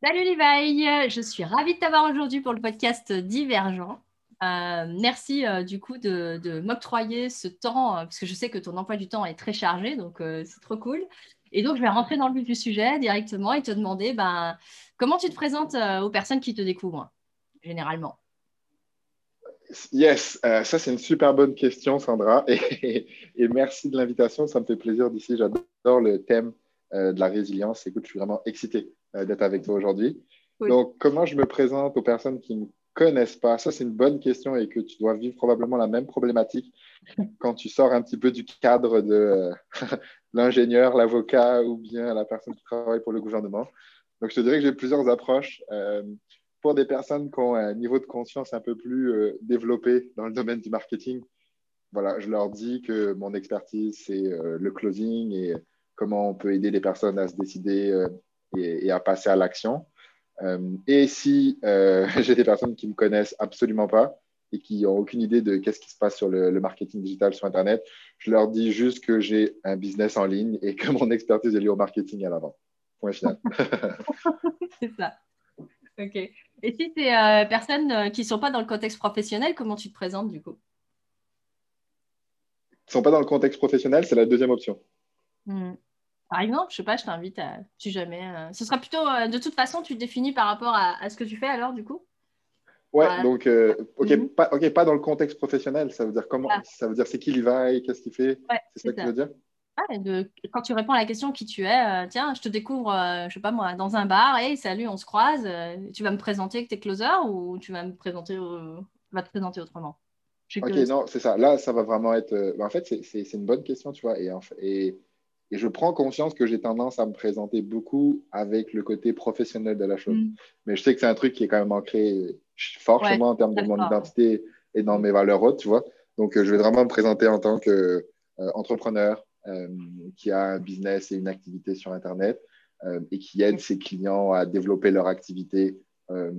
Salut Levi, je suis ravie de t'avoir aujourd'hui pour le podcast Divergent. Euh, merci euh, du coup de, m'octroyer ce temps, euh, parce que je sais que ton emploi du temps est très chargé, donc c'est trop cool. Et donc je vais rentrer dans le vif du sujet directement et te demander ben, comment tu te présentes aux personnes qui te découvrent, généralement? Yes, ça c'est une super bonne question Sandra, et, et merci de l'invitation, ça me fait plaisir d'ici, j'adore le thème de la résilience, écoute, je suis vraiment excité d'être avec toi aujourd'hui. Donc, comment je me présente aux personnes qui ne me connaissent pas? Ça, c'est une bonne question et que tu dois vivre probablement la même problématique quand tu sors un petit peu du cadre de euh, l'ingénieur, l'avocat ou bien la personne qui travaille pour le gouvernement. Donc, je te dirais que j'ai plusieurs approches. Euh, pour des personnes qui ont un niveau de conscience un peu plus développé dans le domaine du marketing, voilà, je leur dis que mon expertise, c'est le closing et comment on peut aider les personnes à se décider et, à passer à l'action. Euh, et si euh, j'ai des personnes qui ne me connaissent absolument pas et qui n'ont aucune idée de qu'est-ce qui se passe sur le, marketing digital sur Internet, je leur dis juste que j'ai un business en ligne et que mon expertise est liée au marketing à l'avant. Point final. c'est ça. OK. Et si c'est euh, personnes qui ne sont pas dans le contexte professionnel, comment tu te présentes du coup? Ils ne sont pas dans le contexte professionnel, c'est la deuxième option. Hmm. Par exemple, je sais pas, je t'invite à, si jamais. Euh, ce sera plutôt, euh, de toute façon, tu te définis par rapport à, ce que tu fais alors, du coup? Ouais, donc, euh, ok, mhm. pas, ok, pas dans le contexte professionnel. Ça veut dire comment Ça veut dire c'est qui Levi Qu'est-ce qu'il fait? C'est ça que tu veux dire? De, quand tu réponds à la question qui tu es, tiens, je te découvre, je sais pas moi, dans un bar, hey, salut, on se croise, tu vas me présenter que tu es closer ou tu vas me présenter, vas te présenter autrement? Ok, non, c'est ça. Là, ça va vraiment être. Bah, en fait, c'est une bonne question, tu vois. Et, et et je prends conscience que j'ai tendance à me présenter beaucoup avec le côté professionnel de la chose. Mm. Mais je sais que c'est un truc qui est quand même ancré fort chez moi en termes de mon identité et dans mes valeurs hautes, tu vois. Donc, euh, je vais vraiment me présenter en tant qu'entrepreneur euh, euh, qui a un business et une activité sur Internet et qui aide ses clients à développer leur activité en,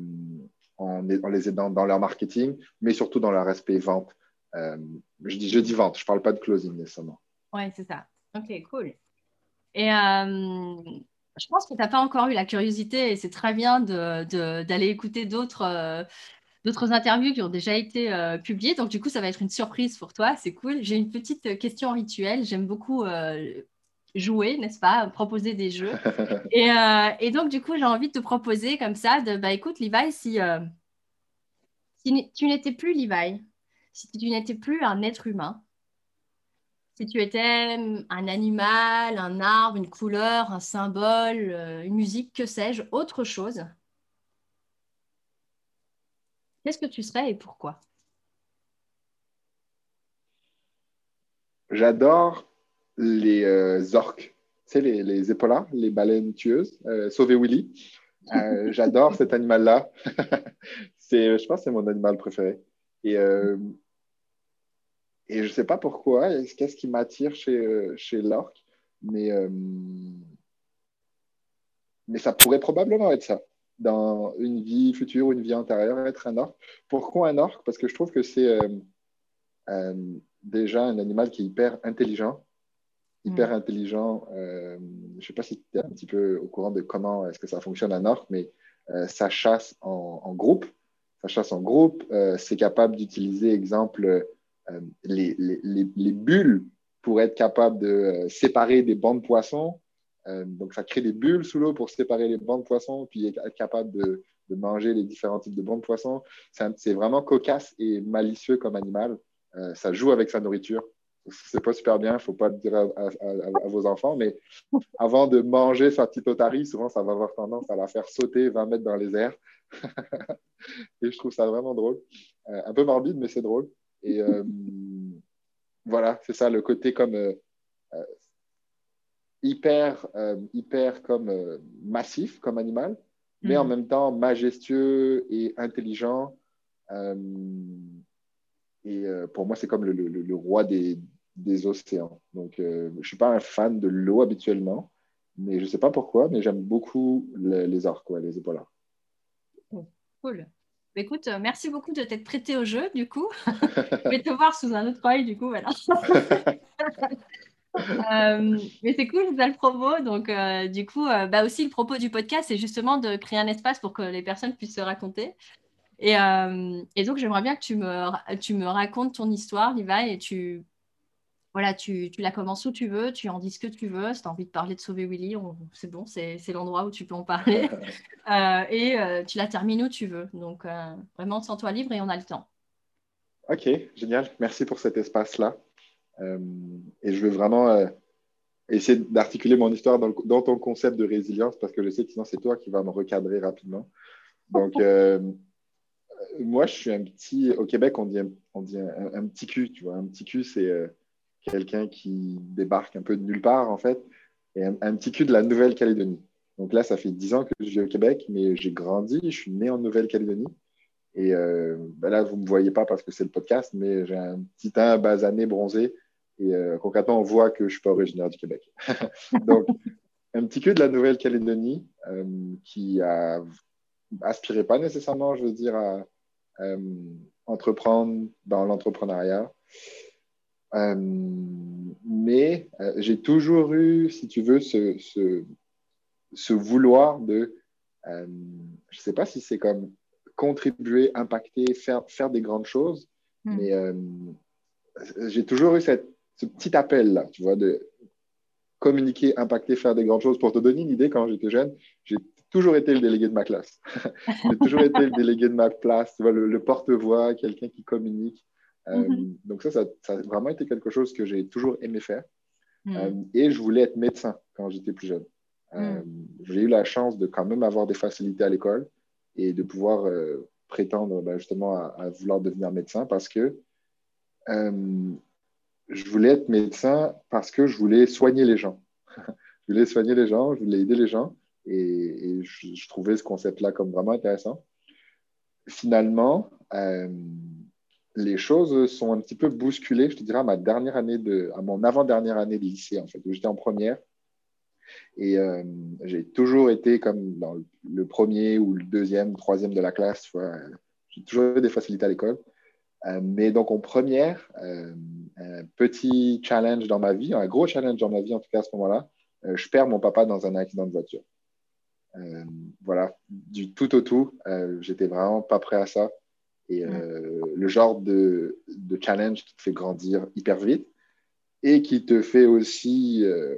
en, les aidant dans leur marketing, mais surtout dans leur aspect vente. je, dis, je dis vente, je ne parle pas de closing nécessairement. Oui, c'est ça. Ok, cool. Et euh, je pense que tu n'as pas encore eu la curiosité et c'est très bien d'aller écouter d'autres euh, d'autres interviews qui ont déjà été euh, publiées. Donc, du coup, ça va être une surprise pour toi. C'est cool. J'ai une petite question rituelle. J'aime beaucoup jouer, n'est-ce pas? Proposer des jeux. et, et, donc, du coup, j'ai envie de te proposer comme ça de, bah, écoute, Levi, si, si tu n'étais plus Levi, si tu n'étais plus un être humain, si tu étais un animal, un arbre, une couleur, un symbole, euh, une musique, que sais-je, autre chose, qu'est-ce que tu serais et pourquoi? J'adore les euh, orques, tu sais, les, les épaulards, les baleines tueuses, euh, Sauver Willy. J'adore cet animal-là. je pense que c'est mon animal préféré. Et et je ne sais pas pourquoi, qu'est-ce qui m'attire chez, euh, chez l'orque, mais, euh, mais ça pourrait probablement être ça. Dans une vie future ou une vie antérieure, être un orque. Pourquoi un orque? Parce que je trouve que c'est euh, déjà un animal qui est hyper intelligent. Hyper mm. intelligent. je ne sais pas si tu es un petit peu au courant de comment est-ce que ça fonctionne un orque, mais ça chasse en, en, groupe. Ça chasse en groupe. c'est capable d'utiliser, exemple, euh, les, les, bulles pour être capable de euh, séparer des bancs de poissons. Euh, donc, ça crée des bulles sous l'eau pour séparer les bancs de poissons, puis être capable de, manger les différents types de bancs de poissons. C'est vraiment cocasse et malicieux comme animal. ça joue avec sa nourriture. C'est pas super bien, il faut pas le dire à, vos enfants, mais avant de manger sa petite otarie, souvent ça va avoir tendance à la faire sauter 20 mètres dans les airs. et je trouve ça vraiment drôle. un peu morbide, mais c'est drôle. Et euh, voilà, c'est ça, le côté comme euh, euh, hyper, hyper comme massif comme animal, mais en mm. même temps majestueux et intelligent. et pour moi, c'est comme le, le, roi des, des, océans. Donc, je ne suis pas un fan de l'eau habituellement, mais je ne sais pas pourquoi, mais j'aime beaucoup les, orques, les épaules. Cool. Bah, écoute, euh, merci beaucoup de t'être prêté au jeu, du coup. Je vais te voir sous un autre œil, du coup, voilà. mais c'est cool, c'est le propos. Donc, du coup, bah aussi, le propos du podcast, c'est justement de créer un espace pour que les personnes puissent se raconter. Et, et donc, j'aimerais bien que tu me, tu me racontes ton histoire, Levi, et tu voilà, tu, tu, la commences où tu veux, tu en dis ce que tu veux. Si tu as envie de parler de Sauver Willy, c'est bon, c'est l'endroit où tu peux en parler. Euh, et euh, tu la termines où tu veux. Donc, euh, vraiment, sens-toi libre et on a le temps. Ok, génial. Merci pour cet espace-là. et je veux vraiment essayer d'articuler mon histoire dans, dans, ton concept de résilience parce que je sais que sinon, c'est toi qui vas me recadrer rapidement. Donc, moi, je suis un petit. Au Québec, on dit, on dit un, un petit cul, tu vois. Un petit cul, c'est quelqu'un qui débarque un peu de nulle part, en fait, et un, petit cul de la Nouvelle-Calédonie. Donc là, ça fait dix ans que je vis au Québec, mais j'ai grandi, je suis né en Nouvelle-Calédonie. Et euh, ben là, vous ne me voyez pas parce que c'est le podcast, mais j'ai un petit teint basané, bronzé. Et euh, concrètement, on voit que je ne suis pas originaire du Québec. Donc, un petit cul de la Nouvelle-Calédonie euh, qui a aspiré pas nécessairement, je veux dire, à entreprendre dans l'entrepreneuriat. Euh, mais euh, j'ai toujours eu, si tu veux, ce, ce, ce vouloir de, euh, je ne sais pas si c'est comme contribuer, impacter, faire, faire des grandes choses, hmm. mais j'ai toujours eu cette, ce petit appel-là, tu vois, de communiquer, impacter, faire des grandes choses. Pour te donner une idée, quand j'étais jeune, j'ai toujours été le délégué de ma classe. j'ai toujours été le délégué de ma classe, tu vois, le porte-voix, quelqu'un qui communique. Euh, mhm. Donc ça, ça, a vraiment été quelque chose que j'ai toujours aimé faire. Mhm. Euh, et je voulais être médecin quand j'étais plus jeune. Euh, mhm. J'ai eu la chance de quand même avoir des facilités à l'école et de pouvoir prétendre ben, justement à, vouloir devenir médecin parce que je voulais être médecin parce que je voulais soigner les gens. je voulais soigner les gens, je voulais aider les gens et, je, je, trouvais ce concept-là comme vraiment intéressant. Finalement, les choses sont un petit peu bousculées, je te dirais, à ma dernière année de, à mon avant-dernière année de lycée, en fait, où j'étais en première. Et euh, j'ai toujours été comme dans le premier ou le deuxième, troisième de la classe. J'ai toujours eu des facilités à l'école. Euh, mais donc, en première, euh, un petit challenge dans ma vie, un gros challenge dans ma vie, en tout cas à ce moment-là, je perds mon papa dans un accident de voiture. voilà, du tout au tout, j'étais vraiment pas prêt à ça et euh, le genre de, challenge qui te fait grandir hyper vite et qui te fait aussi euh,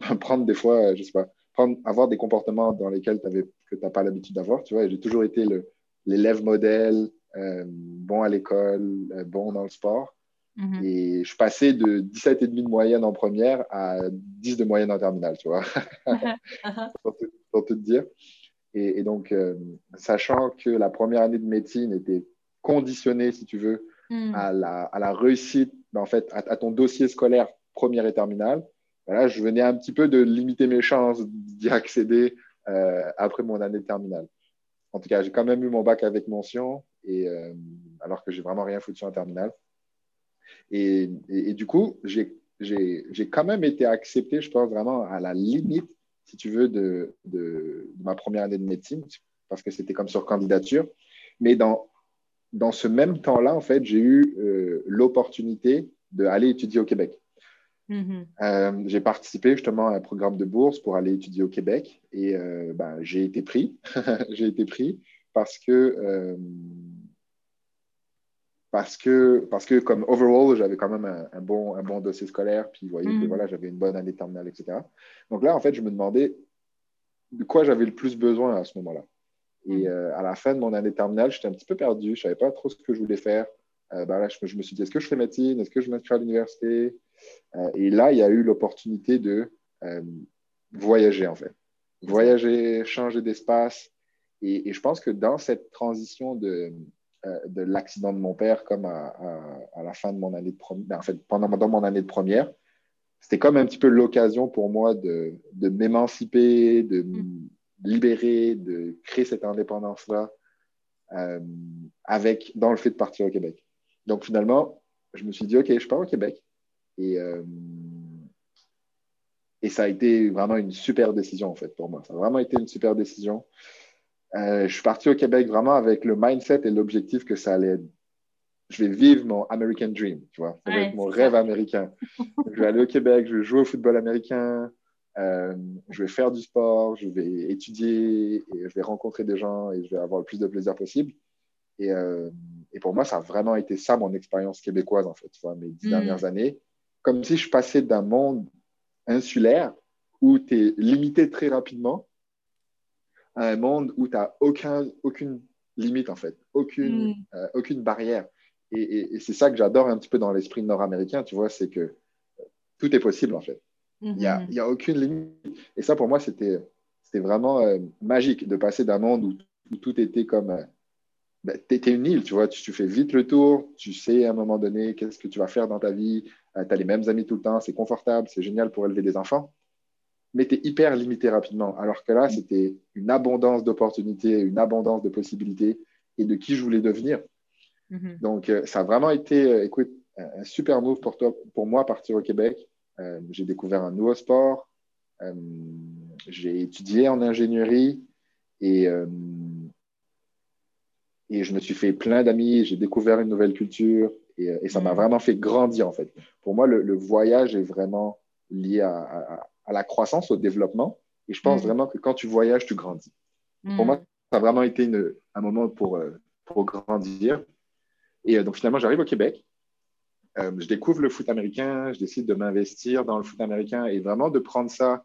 prendre des fois, je sais pas, prendre, avoir des comportements dans lesquels avais, que tu n'as pas l'habitude d'avoir. Tu vois, j'ai toujours été l'élève modèle, euh, bon à l'école, bon dans le sport. Mm-hmm. Et je passais de 17,5 de moyenne en première à 10 de moyenne en terminale, tu vois, pour, te, dire. Et, et donc, sachant que la première année de médecine était conditionné, si tu veux, hmm. à, la, à, la, réussite, ben, en fait, à, ton dossier scolaire première et terminale. Voilà, je venais un petit peu de limiter mes chances d'y accéder euh, après mon année de terminale. En tout cas, j'ai quand même eu mon bac avec mention, et, euh, alors que j'ai vraiment rien foutu en terminale. Et, et, du coup, j'ai quand même été accepté, je pense, vraiment à la limite, si tu veux, de, de, de ma première année de médecine, parce que c'était comme sur candidature. Mais dans dans ce même temps-là, en fait, j'ai eu euh, l'opportunité d'aller étudier au Québec. Mm-hmm. Euh, j'ai participé justement à un programme de bourse pour aller étudier au Québec et euh, ben, j'ai été pris. j'ai été pris parce que, parce que, parce que comme overall, j'avais quand même un, bon, un bon dossier scolaire, puis vous voyez mm-hmm. voilà, j'avais une bonne année terminale, etc. Donc là, en fait, je me demandais de quoi j'avais le plus besoin à ce moment-là. Et mm. euh, à la fin de mon année terminale, j'étais un petit peu perdu. Je ne savais pas trop ce que je voulais faire. Euh, ben là, je, me suis dit, est-ce que je fais médecine? Est-ce que je m'inscris à l'université? Euh, et là, il y a eu l'opportunité de voyager, en fait. Voyager, changer d'espace. Et, je pense que dans cette transition de, de l'accident de mon père, comme à, à, la fin de mon année de première, ben, en fait, pendant dans mon année de première, c'était comme un petit peu l'occasion pour moi de, de m'émanciper, de, mm libérer, de créer cette indépendance-là euh, avec, dans le fait de partir au Québec. Donc finalement, je me suis dit, OK, je pars au Québec. Et, euh, et ça a été vraiment une super décision, en fait, pour moi. Ça a vraiment été une super décision. Euh, je suis parti au Québec vraiment avec le mindset et l'objectif que ça allait je vais vivre mon American Dream, tu vois. Ça va être mon rêve américain. je vais aller au Québec, je vais jouer au football américain, euh, je vais faire du sport, je vais étudier, et je vais rencontrer des gens et je vais avoir le plus de plaisir possible. Et, euh, et pour moi, ça a vraiment été ça mon expérience québécoise, en fait, tu vois, mes dix mm. dernières années. Comme si je passais d'un monde insulaire où tu es limité très rapidement à un monde où tu n'as aucun, aucune limite, en fait, aucune, mm. euh, aucune barrière. Et, c'est ça que j'adore un petit peu dans l'esprit nord-américain, tu vois, c'est que tout est possible en fait. Il n'y a, mm-hmm. a, aucune limite. Et ça, pour moi, c'était vraiment euh, magique de passer d'un monde où, tout était comme. Euh, ben, tu étais une île, tu vois, tu, fais vite le tour, tu sais à un moment donné qu'est-ce que tu vas faire dans ta vie, euh, tu as les mêmes amis tout le temps, c'est confortable, c'est génial pour élever des enfants, mais tu es hyper limité rapidement. Alors que là, mm. c'était une abondance d'opportunités, une abondance de possibilités et de qui je voulais devenir. Mhm. Donc, euh, ça a vraiment été, écoute, un super move pour, toi, pour moi, partir au Québec. Euh, j'ai découvert un nouveau sport. j'ai étudié en ingénierie et, et je me suis fait plein d'amis. J'ai découvert une nouvelle culture et, ça m'a mhm. vraiment fait grandir, en fait. Pour moi, le, voyage est vraiment lié à, la croissance, au développement. Et je pense mhm. vraiment que quand tu voyages, tu grandis. Pour moi, ça a vraiment été un moment pour, pour grandir. Et euh, donc finalement, j'arrive au Québec. Euh, je découvre le foot américain, je décide de m'investir dans le foot américain et vraiment de prendre ça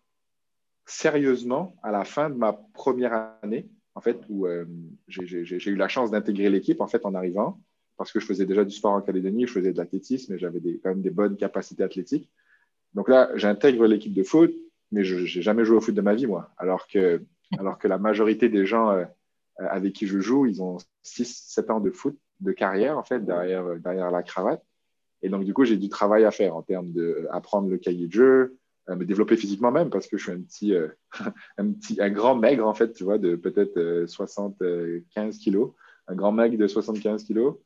sérieusement à la fin de ma première année, en fait, où euh, j'ai eu la chance d'intégrer l'équipe en fait en arrivant, parce que je faisais déjà du sport en Calédonie, je faisais de l'athlétisme et j'avais quand même des bonnes capacités athlétiques. Donc là, j'intègre l'équipe de foot, mais je n'ai jamais joué au foot de ma vie, moi, alors que, alors que la majorité des gens avec qui je joue, ils ont 6-7 ans de foot de carrière, en fait, derrière, derrière la cravate. Et donc, du coup, j'ai du travail à faire en termes d'apprendre le cahier de jeu, euh, me développer physiquement même, parce que je suis un petit, euh, un petit, un grand maigre, en fait, tu vois, de peut-être 75 euh, kilos, un grand maigre de 75 kilos,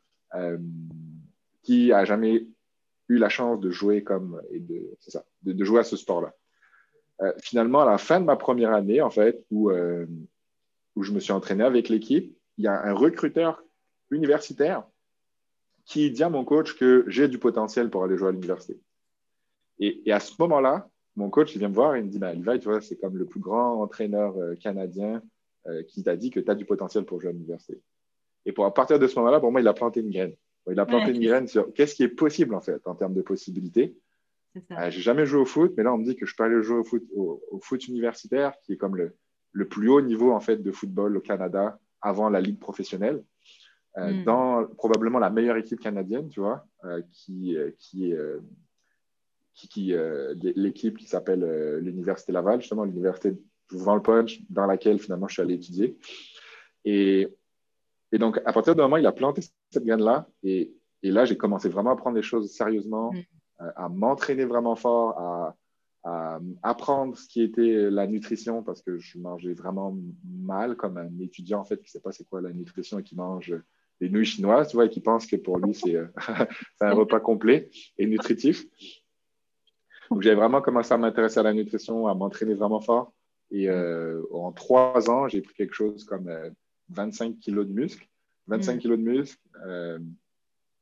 qui a jamais eu la chance de jouer comme, et ça, de, de, jouer à ce sport-là. finalement, à la fin de ma première année, en fait, où, où je me suis entraîné avec l'équipe, il y a un recruteur universitaire qui dit à mon coach que j'ai du potentiel pour aller jouer à l'université. Et, à ce moment-là, mon coach il vient me voir et il me dit bah, tu vois, c'est comme le plus grand entraîneur euh, canadien euh, qui t'a dit que tu as du potentiel pour jouer à l'université. Et pour, à partir de ce moment-là, pour moi, il a planté une graine. Il a planté une graine sur qu'est-ce qui est possible en fait en termes de possibilités. Euh, j'ai jamais joué au foot, mais là, on me dit que je peux aller jouer au foot, au, foot universitaire, qui est comme le, le, plus haut niveau en fait de football au Canada avant la ligue professionnelle. Euh, hmm. dans probablement la meilleure équipe canadienne, tu vois, euh, qui, euh, qui, qui l'équipe qui s'appelle l'Université Laval, justement, l'Université le Punch, dans laquelle finalement je suis allé étudier. Et, et donc, à partir d'un moment, il a planté cette graine-là. Et, et, là, j'ai commencé vraiment à prendre les choses sérieusement, hmm. à m'entraîner vraiment fort, à, à apprendre ce qui était la nutrition parce que je mangeais vraiment mal comme un étudiant en fait qui ne sait pas c'est quoi la nutrition et qui mange des nouilles chinoises, tu vois, et qui pense que pour lui, c'est euh, un repas complet et nutritif. Donc, j'ai vraiment commencé à m'intéresser à la nutrition, à m'entraîner vraiment fort. Et euh, en trois ans, j'ai pris quelque chose comme 25 euh, kilos de muscles. 25 mm. kilos de muscles.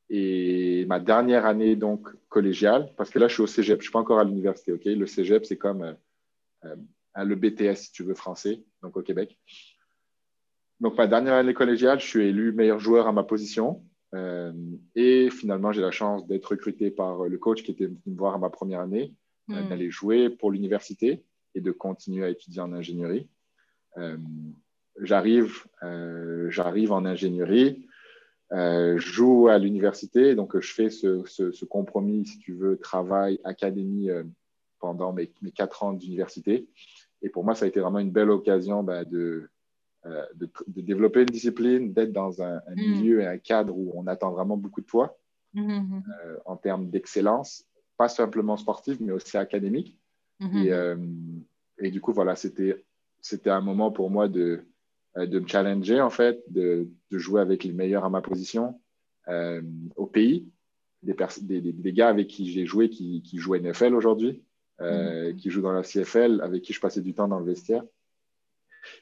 et ma dernière année, donc, collégiale, parce que là, je suis au cégep, je ne suis pas encore à l'université, OK? Le cégep, c'est comme le BTS, si tu veux, français, donc au Québec. Donc, ma dernière année collégiale, je suis élu meilleur joueur à ma position. Euh, et finalement, j'ai la chance d'être recruté par le coach qui était venu me voir à ma première année, euh, hmm. d'aller jouer pour l'université et de continuer à étudier en ingénierie. Euh, j'arrive, j'arrive en ingénierie, je joue à l'université, donc je fais ce, compromis, si tu veux, travail, académie pendant mes, quatre ans d'université. Et pour moi, ça a été vraiment une belle occasion ben, de, euh, de, développer une discipline, d'être dans un, mm. milieu et un cadre où on attend vraiment beaucoup de toi mm-hmm, mm-hmm. Euh, en termes d'excellence, pas simplement sportive, mais aussi académique. Et, euh, et, du coup, voilà, c'était un moment pour moi de, de me challenger, en fait, de, de, jouer avec les meilleurs à ma position au pays. Des, des, des, gars avec qui j'ai joué qui, qui jouent NFL aujourd'hui, qui jouent dans la CFL, avec qui je passais du temps dans le vestiaire.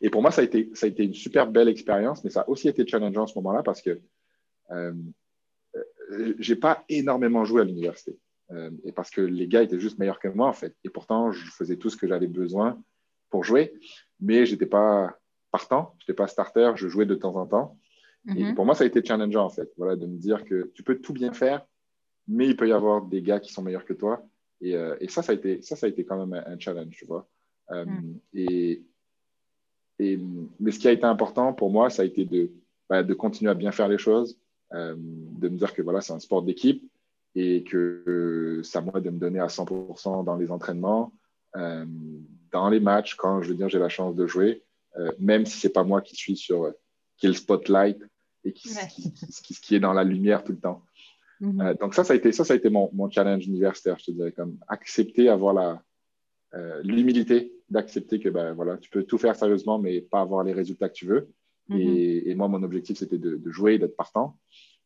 Et pour moi, ça a été, ça a été une super belle expérience, mais ça a aussi été challengeant en ce moment-là parce que euh, euh, j'ai pas énormément joué à l'université. Euh, et parce que les gars étaient juste meilleurs que moi, en fait. Et pourtant, je faisais tout ce que j'avais besoin pour jouer, mais j'étais pas partant, j'étais pas starter, je jouais de temps en temps. Et Mhm. pour moi, ça a été challengeant, en fait, voilà, de me dire que tu peux tout bien faire, mais il peut y avoir des gars qui sont meilleurs que toi. Et, euh, et ça, ça a, été, ça, ça a été quand même un, un challenge, tu vois. Euh, Mm. et, et, mais ce qui a été important pour moi, ça a été de, bah, de continuer à bien faire les choses, euh, de me dire que voilà, c'est un sport d'équipe et que euh, à moi de me donner à 100% dans les entraînements, euh, dans les matchs, quand je veux dire j'ai la chance de jouer, euh, même si c'est pas moi qui suis sur qui est le spotlight et qui, Ouais. qui, qui, qui est dans la lumière tout le temps. Mhm. Euh, donc ça, ça a été, ça, ça a été mon, mon challenge universitaire, je te dirais, comme accepter, avoir la, l'humilité d'accepter que ben, voilà, tu peux tout faire sérieusement, mais pas avoir les résultats que tu veux. Mhm. Et, et moi, mon objectif, c'était de, de jouer, d'être partant.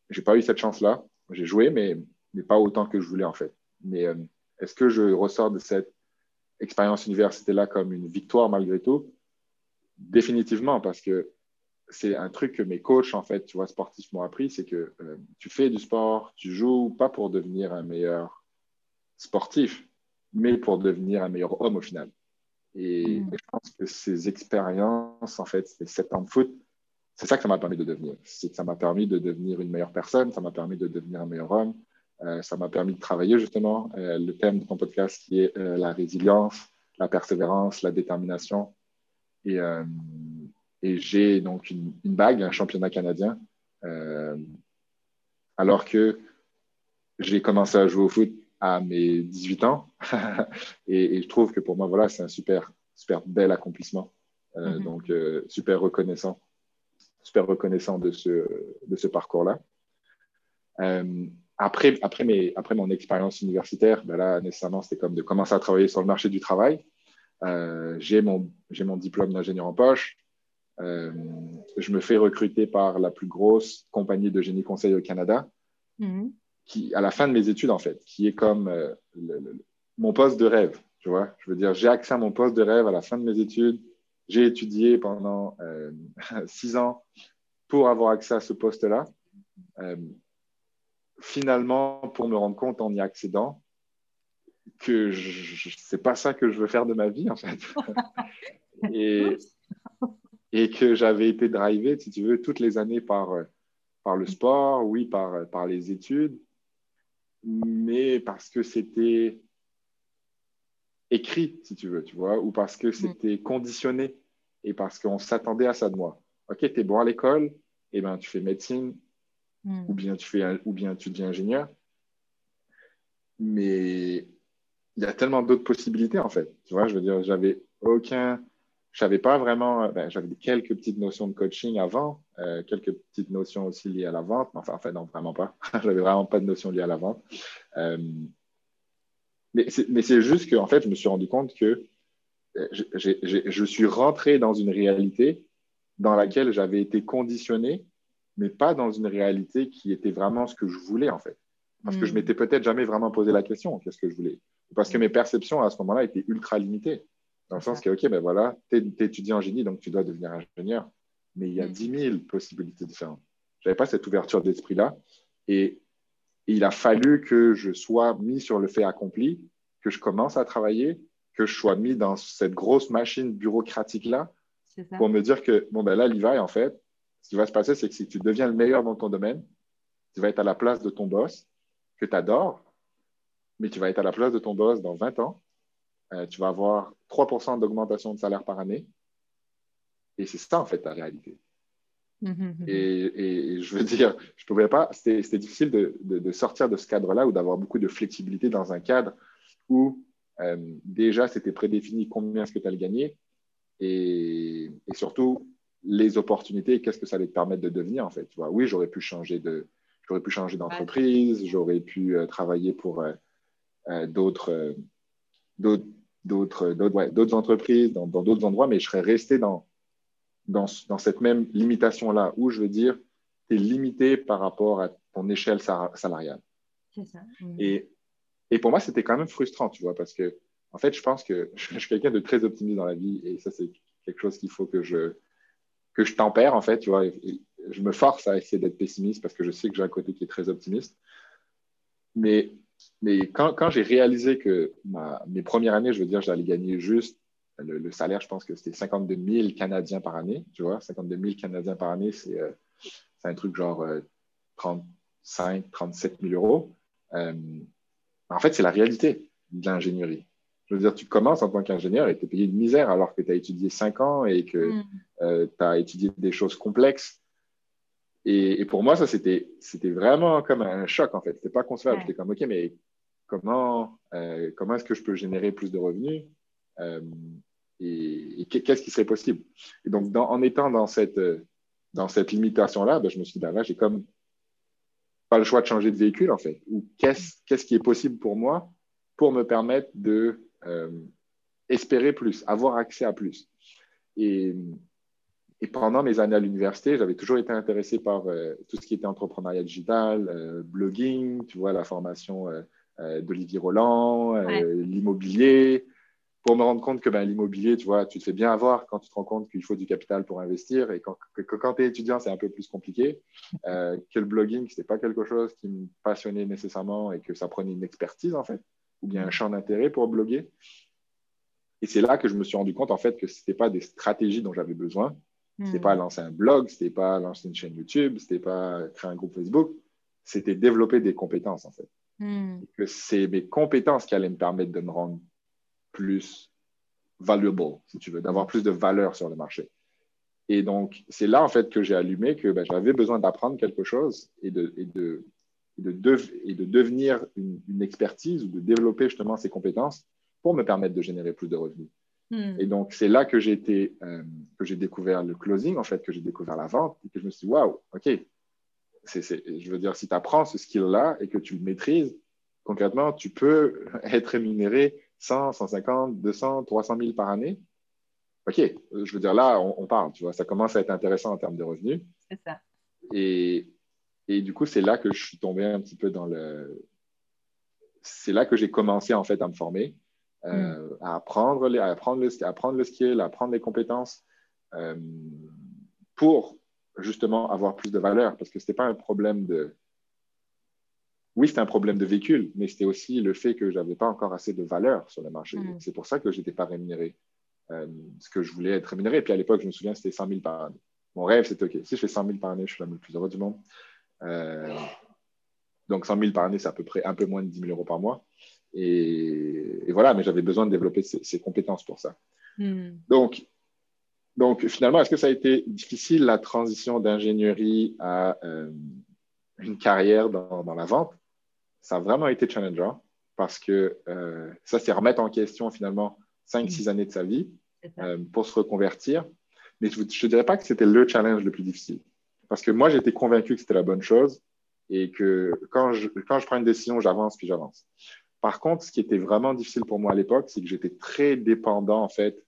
J'ai pas eu cette chance-là. J'ai joué, mais, mais pas autant que je voulais, en fait. Mais euh, est-ce que je ressors de cette expérience université-là comme une victoire malgré tout? Définitivement, parce que c'est un truc que mes coachs, en fait, tu vois, sportifs m'ont appris, c'est que euh, tu fais du sport, tu joues pas pour devenir un meilleur sportif, mais pour devenir un meilleur homme au final. Et, Mm. je pense que ces expériences, en fait, ces sept ans de foot, c'est ça que ça m'a permis de devenir. C'est que ça m'a permis de devenir une meilleure personne, ça m'a permis de devenir un meilleur homme, euh, ça m'a permis de travailler justement euh, le thème de ton podcast qui est euh, la résilience, la persévérance, la détermination. Et, et j'ai donc une, une, bague, un championnat canadien, alors que j'ai commencé à jouer au foot à mes 18 ans. et, et, je trouve que pour moi, voilà, c'est un super, super bel accomplissement. Euh, mm -hmm. Donc, euh, super reconnaissant, super reconnaissant de ce, de ce parcours-là. Euh, après, après, mes, après mon expérience universitaire, ben là, nécessairement, c'était comme de commencer à travailler sur le marché du travail. J'ai mon, mon diplôme d'ingénieur en poche. Je me fais recruter par la plus grosse compagnie de génie conseil au Canada, mm -hmm. Qui, à la fin de mes études, en fait, qui est comme euh, le, le, mon poste de rêve. Tu vois, je veux dire, j'ai accès à mon poste de rêve à la fin de mes études. J'ai étudié pendant euh, six ans pour avoir accès à ce poste-là. Euh, finalement, pour me rendre compte en y accédant, que c'est pas ça que je veux faire de ma vie, en fait. et, et que j'avais été drivé, si tu veux, toutes les années par, par le sport, oui, par, par les études, mais parce que c'était écrit, si tu veux, tu vois, ou parce que c'était conditionné et parce qu'on s'attendait à ça de moi. OK, tu es bon à l'école, et eh ben, tu fais médecine, mm. ou, bien tu fais, ou bien tu deviens ingénieur. Mais il y a tellement d'autres possibilités, en fait. Tu vois, je veux dire, j'avais aucun. Je savais pas vraiment. Ben, j'avais quelques petites notions de coaching avant, euh, quelques petites notions aussi liées à la vente. Mais enfin, en fait, non, vraiment pas. j'avais vraiment pas de notions liées à la vente. Euh, mais c'est juste que, en fait, je me suis rendu compte que je, je, je, je suis rentré dans une réalité dans laquelle j'avais été conditionné, mais pas dans une réalité qui était vraiment ce que je voulais, en fait. Parce mmh. que je m'étais peut-être jamais vraiment posé la question, qu'est-ce que je voulais? Parce que mes perceptions à ce moment-là étaient ultra limitées. Dans le sens que, OK, ben voilà, tu es, en génie, donc tu dois devenir ingénieur. Mais il y a mmh. 10 000 possibilités différentes. Je n'avais pas cette ouverture d'esprit-là. Et, et, il a fallu que je sois mis sur le fait accompli, que je commence à travailler, que je sois mis dans cette grosse machine bureaucratique-là pour me dire que, bon, ben là, Levi, en fait, ce qui va se passer, c'est que si tu deviens le meilleur dans ton domaine, tu vas être à la place de ton boss, que tu adores, mais tu vas être à la place de ton boss dans 20 ans. Euh, tu vas avoir 3 d'augmentation de salaire par année. Et c'est ça, en fait, ta réalité. Mm -hmm. et, et, je veux dire, je ne pouvais pas, c'était difficile de, de, de, sortir de ce cadre-là ou d'avoir beaucoup de flexibilité dans un cadre où euh, déjà c'était prédéfini combien est-ce que tu allais gagner et, et, surtout les opportunités, qu'est-ce que ça allait te permettre de devenir en fait. Tu vois, oui, j'aurais pu changer de, j'aurais pu changer d'entreprise, j'aurais pu euh, travailler pour euh, euh, d'autres, d'autres, d'autres, ouais, entreprises, dans, d'autres endroits, mais je serais resté dans, dans, dans cette même limitation là où je veux dire, tu es limité par rapport à ton échelle salariale. Ça. Mmh. Et, et pour moi, c'était quand même frustrant, tu vois, parce que en fait, je pense que je suis quelqu'un de très optimiste dans la vie et ça, c'est quelque chose qu'il faut que je, que je tempère, en fait, tu vois. je me force à essayer d'être pessimiste parce que je sais que j'ai un côté qui est très optimiste. Mais, mais quand, quand j'ai réalisé que ma, mes premières années, je veux dire, j'allais gagner juste le, salaire, je pense que c'était 52 000 Canadiens par année. Tu vois, 52 000 Canadiens par année, c'est euh, un truc genre 35, 37 000 euros. Euh, en fait, c'est la réalité de l'ingénierie. Je veux dire, tu commences en tant qu'ingénieur et tu es payé de misère alors que tu as étudié 5 ans et que mm. euh, tu as étudié des choses complexes. Et, pour moi, ça, c'était vraiment comme un choc, en fait. C'était pas concevable. J'étais comme, OK, mais comment, euh, comment est-ce que je peux générer plus de revenus et, qu'est-ce qui serait possible? Et donc, en étant dans cette, dans cette limitation-là, ben, je me suis dit, ben là, j'ai comme pas le choix de changer de véhicule, en fait. Ou qu'est-ce qui est possible pour moi pour me permettre de euh, espérer plus, avoir accès à plus? Et, et pendant mes années à l'université, j'avais toujours été intéressé par euh, tout ce qui était entrepreneuriat digital, euh, blogging, tu vois, la formation d'Olivier Roland, l'immobilier, pour me rendre compte que ben, l'immobilier, tu vois, tu te fais bien avoir quand tu te rends compte qu'il faut du capital pour investir et quand, que, quand tu es étudiant, c'est un peu plus compliqué. Euh, que le blogging, ce n'était pas quelque chose qui me passionnait nécessairement et que ça prenait une expertise, en fait, ou bien un champ d'intérêt pour bloguer. Et c'est là que je me suis rendu compte, en fait, que ce n'était pas des stratégies dont j'avais besoin. Ce n'était pas hmm. lancer un blog, ce n'était pas lancer une chaîne YouTube, ce n'était pas créer un groupe Facebook. C'était développer des compétences, en fait. Hmm. Et que c'est mes compétences qui allaient me permettre de me rendre plus valuable, si tu veux, d'avoir plus de valeur sur le marché. Et donc, c'est là, en fait, que j'ai allumé que ben, j'avais besoin d'apprendre quelque chose et de, et de, de, et de devenir une, expertise ou de développer justement ces compétences pour me permettre de générer plus de revenus. Hmm. Et donc, c'est là que j'ai été, euh, que j'ai découvert le closing, en fait, que j'ai découvert la vente et que je me suis dit, waouh, OK, je veux dire, si tu apprends ce skill-là et que tu le maîtrises, concrètement, tu peux être rémunéré 100, 150, 200, 300 000 par année. OK, je veux dire, là, on, parle, tu vois, ça commence à être intéressant en termes de revenus. C'est ça. Et, et, du coup, c'est là que je suis tombé un petit peu dans le. C'est là que j'ai commencé, en fait, à me former, euh, mm. à, apprendre les, à, apprendre le, à apprendre le skill, à apprendre les compétences euh, pour justement avoir plus de valeur, parce que ce n'était pas un problème de oui, c'était un problème de véhicule, mais c'était aussi le fait que je n'avais pas encore assez de valeur sur le marché. Mm. C'est pour ça que je n'étais pas rémunéré. Euh, ce que je voulais être rémunéré. Et puis à l'époque, je me souviens, c'était 100 000 par année. Mon rêve, c'était OK, si je fais 100 000 par année, je suis l'homme le plus heureux du monde. Euh, donc 100 000 par année, c'est à peu près un peu moins de 10 000 euros par mois. Et, voilà, mais j'avais besoin de développer ces, compétences pour ça. Mm. Donc, donc finalement, est-ce que ça a été difficile la transition d'ingénierie à euh, une carrière dans, dans la vente? Ça a vraiment été challengeant parce que euh, ça, c'est remettre en question finalement 5-6 mm. années de sa vie euh, pour se reconvertir. Mais je ne dirais pas que c'était le challenge le plus difficile. Parce que moi, j'étais convaincu que c'était la bonne chose et que quand je, quand je prends une décision, j'avance puis j'avance. Par contre, ce qui était vraiment difficile pour moi à l'époque, c'est que j'étais très dépendant en fait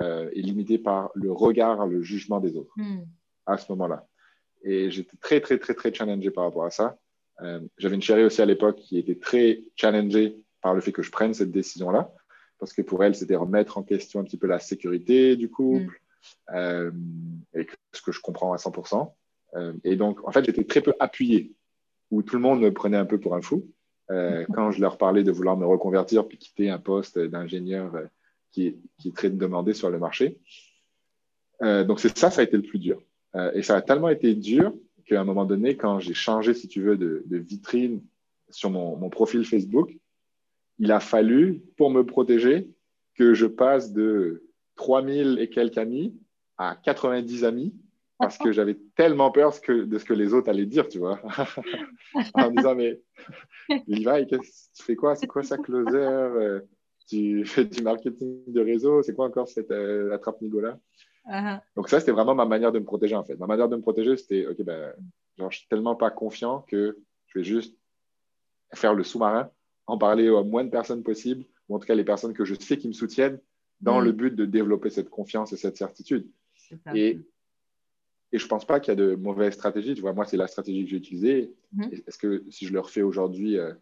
euh, et limité par le regard, le jugement des autres mm. à ce moment-là. Et j'étais très, très, très, très challengé par rapport à ça. Euh, j'avais une chérie aussi à l'époque qui était très challengée par le fait que je prenne cette décision-là, parce que pour elle, c'était remettre en question un petit peu la sécurité du couple, mm. euh, et ce que je comprends à 100%. Euh, et donc, en fait, j'étais très peu appuyé, où tout le monde me prenait un peu pour un fou. Mm. Quand je leur parlais de vouloir me reconvertir puis quitter un poste d'ingénieur qui, est, qui est très demandé sur le marché. donc, c'est ça, ça a été le plus dur. et ça a tellement été dur qu'à un moment donné, quand j'ai changé, si tu veux, de, vitrine sur mon, profil Facebook, il a fallu, pour me protéger, que je passe de 3000 et quelques amis à 90 amis parce que j'avais tellement peur de ce que les autres allaient dire, tu vois. en me disant, mais Levi, tu fais quoi? C'est quoi ça, closer? Euh, Tu fais du marketing de réseau? C'est quoi encore cette euh, attrape-nigo-là? Uh-huh. Donc ça, c'était vraiment ma manière de me protéger, en fait. Ma manière de me protéger, c'était, OK, ben, genre, je suis tellement pas confiant que je vais juste faire le sous-marin, en parler au moins de personnes possible, ou en tout cas les personnes que je sais qui me soutiennent, dans mm. le but de développer cette confiance et cette certitude. Et, et je pense pas qu'il y a de mauvaises stratégies. Tu vois, moi, c'est la stratégie que j'ai utilisée. Mm-hmm. Est-ce que si je le refais aujourd'hui, euh,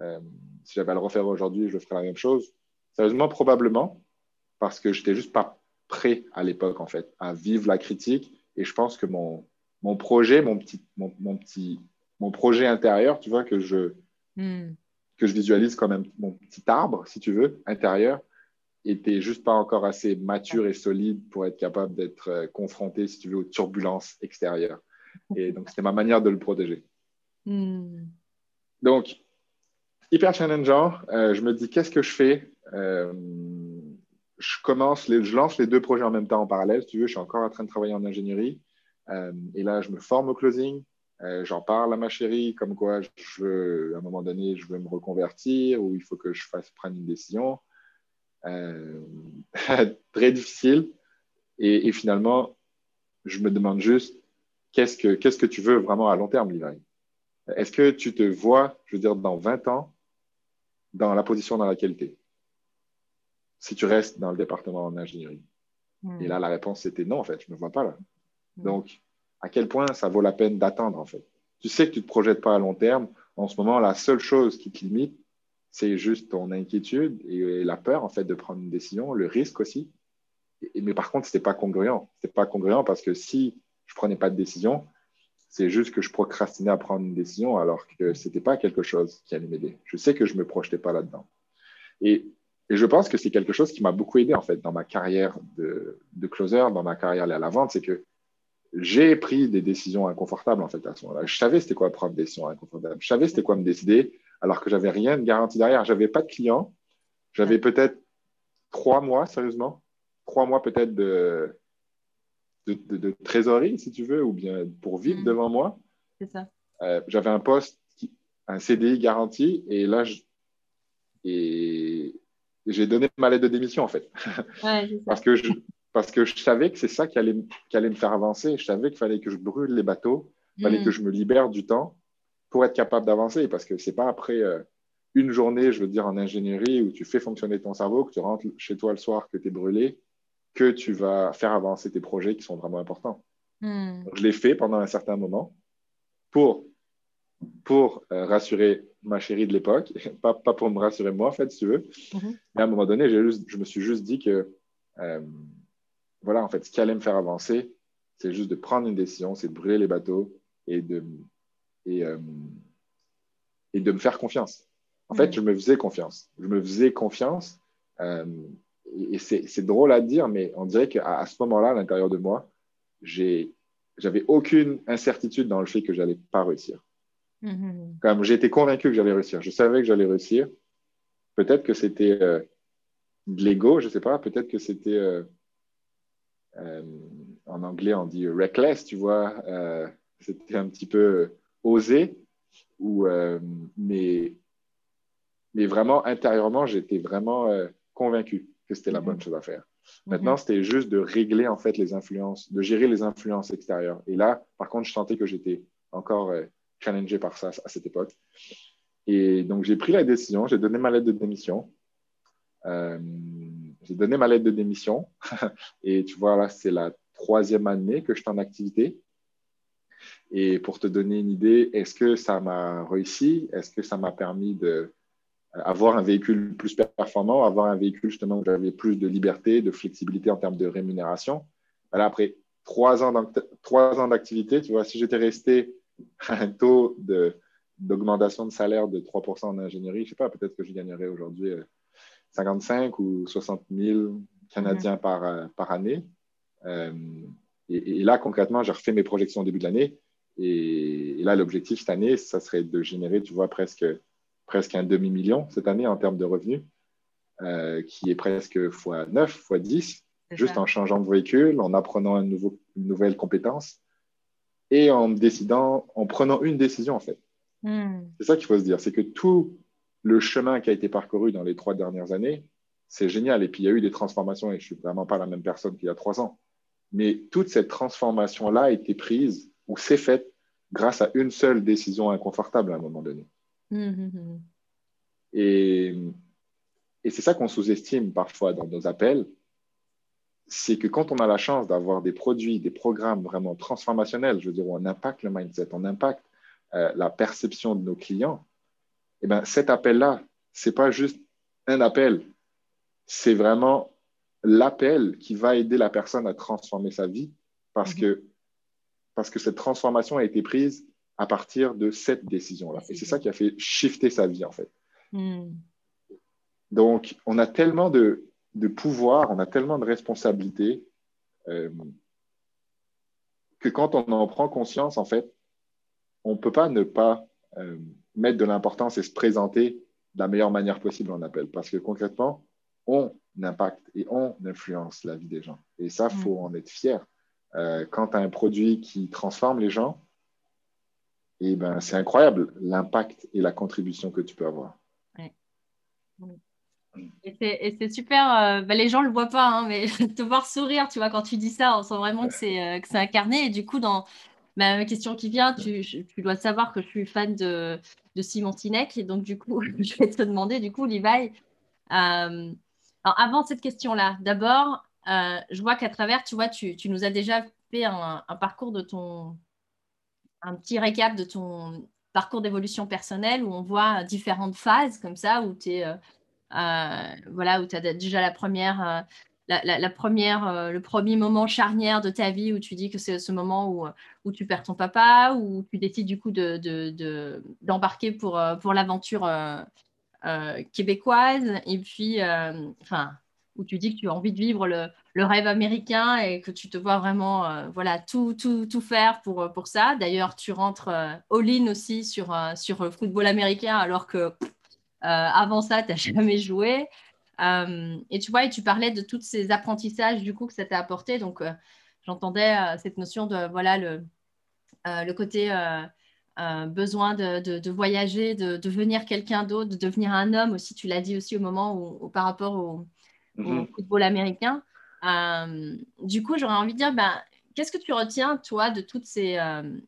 euh, si j'avais à le refaire aujourd'hui, je ferais la même chose? Sérieusement, probablement, parce que j'étais juste pas prêt à l'époque, en fait, à vivre la critique. Et je pense que mon, mon projet, mon petit, mon, petit, mon projet intérieur, tu vois, que je, hmm. que je visualise comme mon petit arbre, si tu veux, intérieur, était juste pas encore assez mature et solide pour être capable d'être euh, confronté, si tu veux, aux turbulences extérieures. Et donc, c'était ma manière de le protéger. Hmm. Donc, hyper challengeant. Euh, je me dis, qu'est-ce que je fais? Euh, Je commence, les, je lance les deux projets en même temps en parallèle. Si tu veux, je suis encore en train de travailler en ingénierie. Euh, et là, je me forme au closing. J'en parle à ma chérie, comme quoi, je à un moment donné, je veux me reconvertir ou il faut que je fasse prendre une décision. très difficile. Et, finalement, je me demande juste, qu'est-ce que, qu'est-ce que tu veux vraiment à long terme, Levi? Est-ce que tu te vois, je veux dire, dans 20 ans, dans la position dans laquelle tu es si tu restes dans le département en ingénierie hmm. Et là, la réponse était non, en fait, je ne me vois pas là. Hmm. Donc, à quel point ça vaut la peine d'attendre, en fait? Tu sais que tu ne te projettes pas à long terme. En ce moment, la seule chose qui te limite, c'est juste ton inquiétude et la peur, en fait, de prendre une décision, le risque aussi. mais par contre, ce n'était pas congruent. Ce pas congruent parce que si je ne prenais pas de décision, c'est juste que je procrastinais à prendre une décision alors que ce n'était pas quelque chose qui allait m'aider. Je sais que je ne me projetais pas là-dedans. Et, je pense que c'est quelque chose qui m'a beaucoup aidé en fait dans ma carrière de, closer, dans ma carrière à la vente, c'est que j'ai pris des décisions inconfortables en fait à ce moment-là. Je savais c'était quoi prendre des décisions inconfortables. Je savais c'était quoi me décider alors que j'avais rien de garanti derrière. J'avais pas de clients. J'avais peut-être trois mois, sérieusement, trois mois peut-être de, de, trésorerie, si tu veux, ou bien pour vivre mm. devant moi. C'est ça. Euh, j'avais un poste, un CDI garanti, et là, et j'ai donné ma lettre de démission, en fait. parce, que je, parce que je savais que c'est ça qui allait, qui allait me faire avancer. Je savais qu'il fallait que je brûle les bateaux, il fallait que mm. je me libère du temps pour être capable d'avancer, parce que c'est pas après euh, une journée, je veux dire, en ingénierie, où tu fais fonctionner ton cerveau, que tu rentres chez toi le soir, que tu es brûlé, que tu vas faire avancer tes projets qui sont vraiment importants. Hmm. je l'ai fait pendant un certain moment pour, pour euh, rassurer ma chérie de l'époque, pas, pas, pour me rassurer moi, en fait, si tu veux. Mm-hmm. Mais à un moment donné, juste, je me suis juste dit que, euh, voilà, en fait, ce qui allait me faire avancer, c'est juste de prendre une décision, c'est de brûler les bateaux et de, et, euh, et de me faire confiance. En fait, je me faisais confiance. Je me faisais confiance et c'est drôle à dire, mais on dirait qu'à ce moment-là, à l'intérieur de moi, j'avais aucune incertitude dans le fait que j'allais pas réussir. Mm-hmm. Comme j'étais convaincu que j'allais réussir, je savais que j'allais réussir. Peut-être que c'était euh, de l'ego, je sais pas. Peut-être que c'était euh, euh, en anglais on dit reckless, tu vois. c'était un petit peu osé, ou mais mais vraiment intérieurement, j'étais vraiment convaincu que c'était la bonne mhm. chose à faire. Mhm. Maintenant, c'était juste de régler en fait les influences, de gérer les influences extérieures. Et là, par contre, je sentais que j'étais encore euh, challengé par ça à cette époque. Et donc, j'ai pris la décision, j'ai donné ma lettre de démission. Euh, j'ai donné ma lettre de démission. et tu vois, là, c'est la troisième année que je suis en activité. Et pour te donner une idée, est-ce que ça m'a réussi? Est-ce que ça m'a permis de, avoir un véhicule plus performant, avoir un véhicule justement où j'avais plus de liberté, de flexibilité en termes de rémunération? Voilà, après trois ans d'activité, tu vois, si j'étais resté à un taux d'augmentation de, salaire de 3% en ingénierie, je ne sais pas, peut-être que je gagnerais aujourd'hui 55 euh, ou 60 000 Canadiens par, euh, par année. Euh, et, là, concrètement, j'ai refait mes projections au début de l'année. Et, et, là, l'objectif cette année, ça serait de générer, tu vois, presque presque un demi-million cette année en termes de revenus, euh, qui est presque x9, x10, juste en changeant de véhicule, en apprenant un nouveau, une nouvelle compétence et en décidant, en prenant une décision en fait. Hmm. C'est ça qu'il faut se dire, c'est que tout le chemin qui a été parcouru dans les trois dernières années, c'est génial. Et puis il y a eu des transformations et je suis vraiment pas la même personne qu'il y a trois ans. Mais toute cette transformation-là a été prise ou s'est faite grâce à une seule décision inconfortable à un moment donné. Mmh, et, et c'est ça qu'on sous-estime parfois dans nos appels, c'est que quand on a la chance d'avoir des produits, des programmes vraiment transformationnels, je veux dire, où on impacte le mindset, on impacte euh, la perception de nos clients, et eh ben, cet appel-là, ce n'est pas juste un appel, c'est vraiment l'appel qui va aider la personne à transformer sa vie parce mmh. que parce que cette transformation a été prise à partir de cette décision-là. Et c'est ça qui a fait shifter sa vie, en fait. Hmm. Donc, on a tellement de, pouvoir, on a tellement de responsabilités euh, que quand on en prend conscience, en fait, on ne peut pas ne pas euh, mettre de l'importance et se présenter de la meilleure manière possible, on appelle. Parce que concrètement, on impacte et on influence la vie des gens. Et ça, il faut mm. en être fier. Euh, quand tu as un produit qui transforme les gens, et eh ben, c'est incroyable l'impact et la contribution que tu peux avoir. Et c'est super, euh, bah, les gens ne le voient pas, hein, mais te voir sourire, tu vois, quand tu dis ça, on sent vraiment que c'est euh, incarné. Et du coup, dans ma question qui vient, tu, tu, dois savoir que je suis fan de, de Simon Sinek. Et donc, du coup, je vais te demander, du coup, Levi, alors, avant cette question-là, d'abord, euh, je vois qu'à travers, tu vois, tu, nous as déjà fait un, parcours de ton, un petit récap de ton parcours d'évolution personnelle où on voit différentes phases comme ça, où tu euh, euh, voilà, où as déjà la première, la, première, le premier moment charnière de ta vie où tu dis que c'est ce moment où, tu perds ton papa, où tu décides du coup d'embarquer de, pour, pour l'aventure québécoise, et puis, euh, enfin, où tu dis que tu as envie de vivre le, rêve américain et que tu te vois vraiment euh, voilà, tout, tout, tout, faire pour, pour ça. D'ailleurs, tu rentres all-in aussi sur, sur le football américain alors que avant ça, tu n'as jamais joué. et tu vois, et tu parlais de tous ces apprentissages du coup que ça t'a apporté. Donc, j'entendais cette notion de voilà le, le côté euh, besoin de, voyager, de, devenir quelqu'un d'autre, de devenir un homme aussi. Tu l'as dit aussi au moment où, par rapport au, mhm. football américain. Euh, du coup, j'aurais envie de dire, ben, qu'est-ce que tu retiens, toi, de toutes ces... Euh,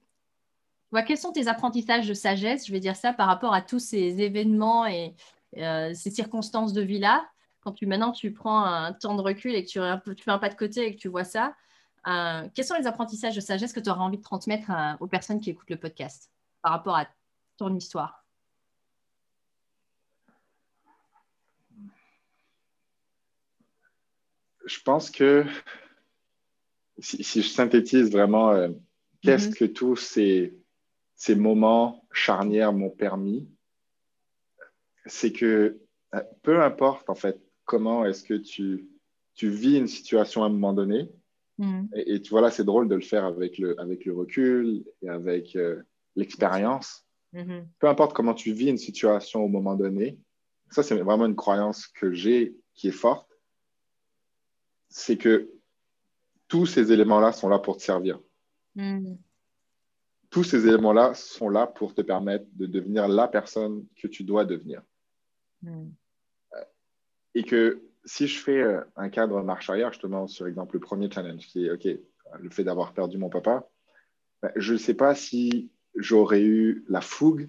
quels sont tes apprentissages de sagesse, je vais dire ça, par rapport à tous ces événements et ces circonstances de vie-là? Quand tu, maintenant, tu prends un temps de recul et que tu, tu fais un pas de côté et que tu vois ça, quels sont les apprentissages de sagesse que tu aurais envie de transmettre aux personnes qui écoutent le podcast? Par rapport à ton histoire Je pense que si, je synthétise vraiment, euh, qu'est-ce mhm. que tous ces, ces moments charnières m'ont permis, c'est que euh, peu importe en fait comment est-ce que tu, tu vis une situation à un moment donné, mhm. et, tu vois là c'est drôle de le faire avec le, avec le recul et avec euh, l'expérience. Mm-hmm. Peu importe comment tu vis une situation au moment donné, ça c'est vraiment une croyance que j'ai qui est forte, c'est que tous ces éléments-là sont là pour te servir. Mm. Tous ces éléments-là sont là pour te permettre de devenir la personne que tu dois devenir. Mm. Et que si je fais euh, un cadre marche arrière, justement, sur exemple le premier challenge, qui est OK, le fait d'avoir perdu mon papa, ben, je ne sais pas si j'aurais eu la fougue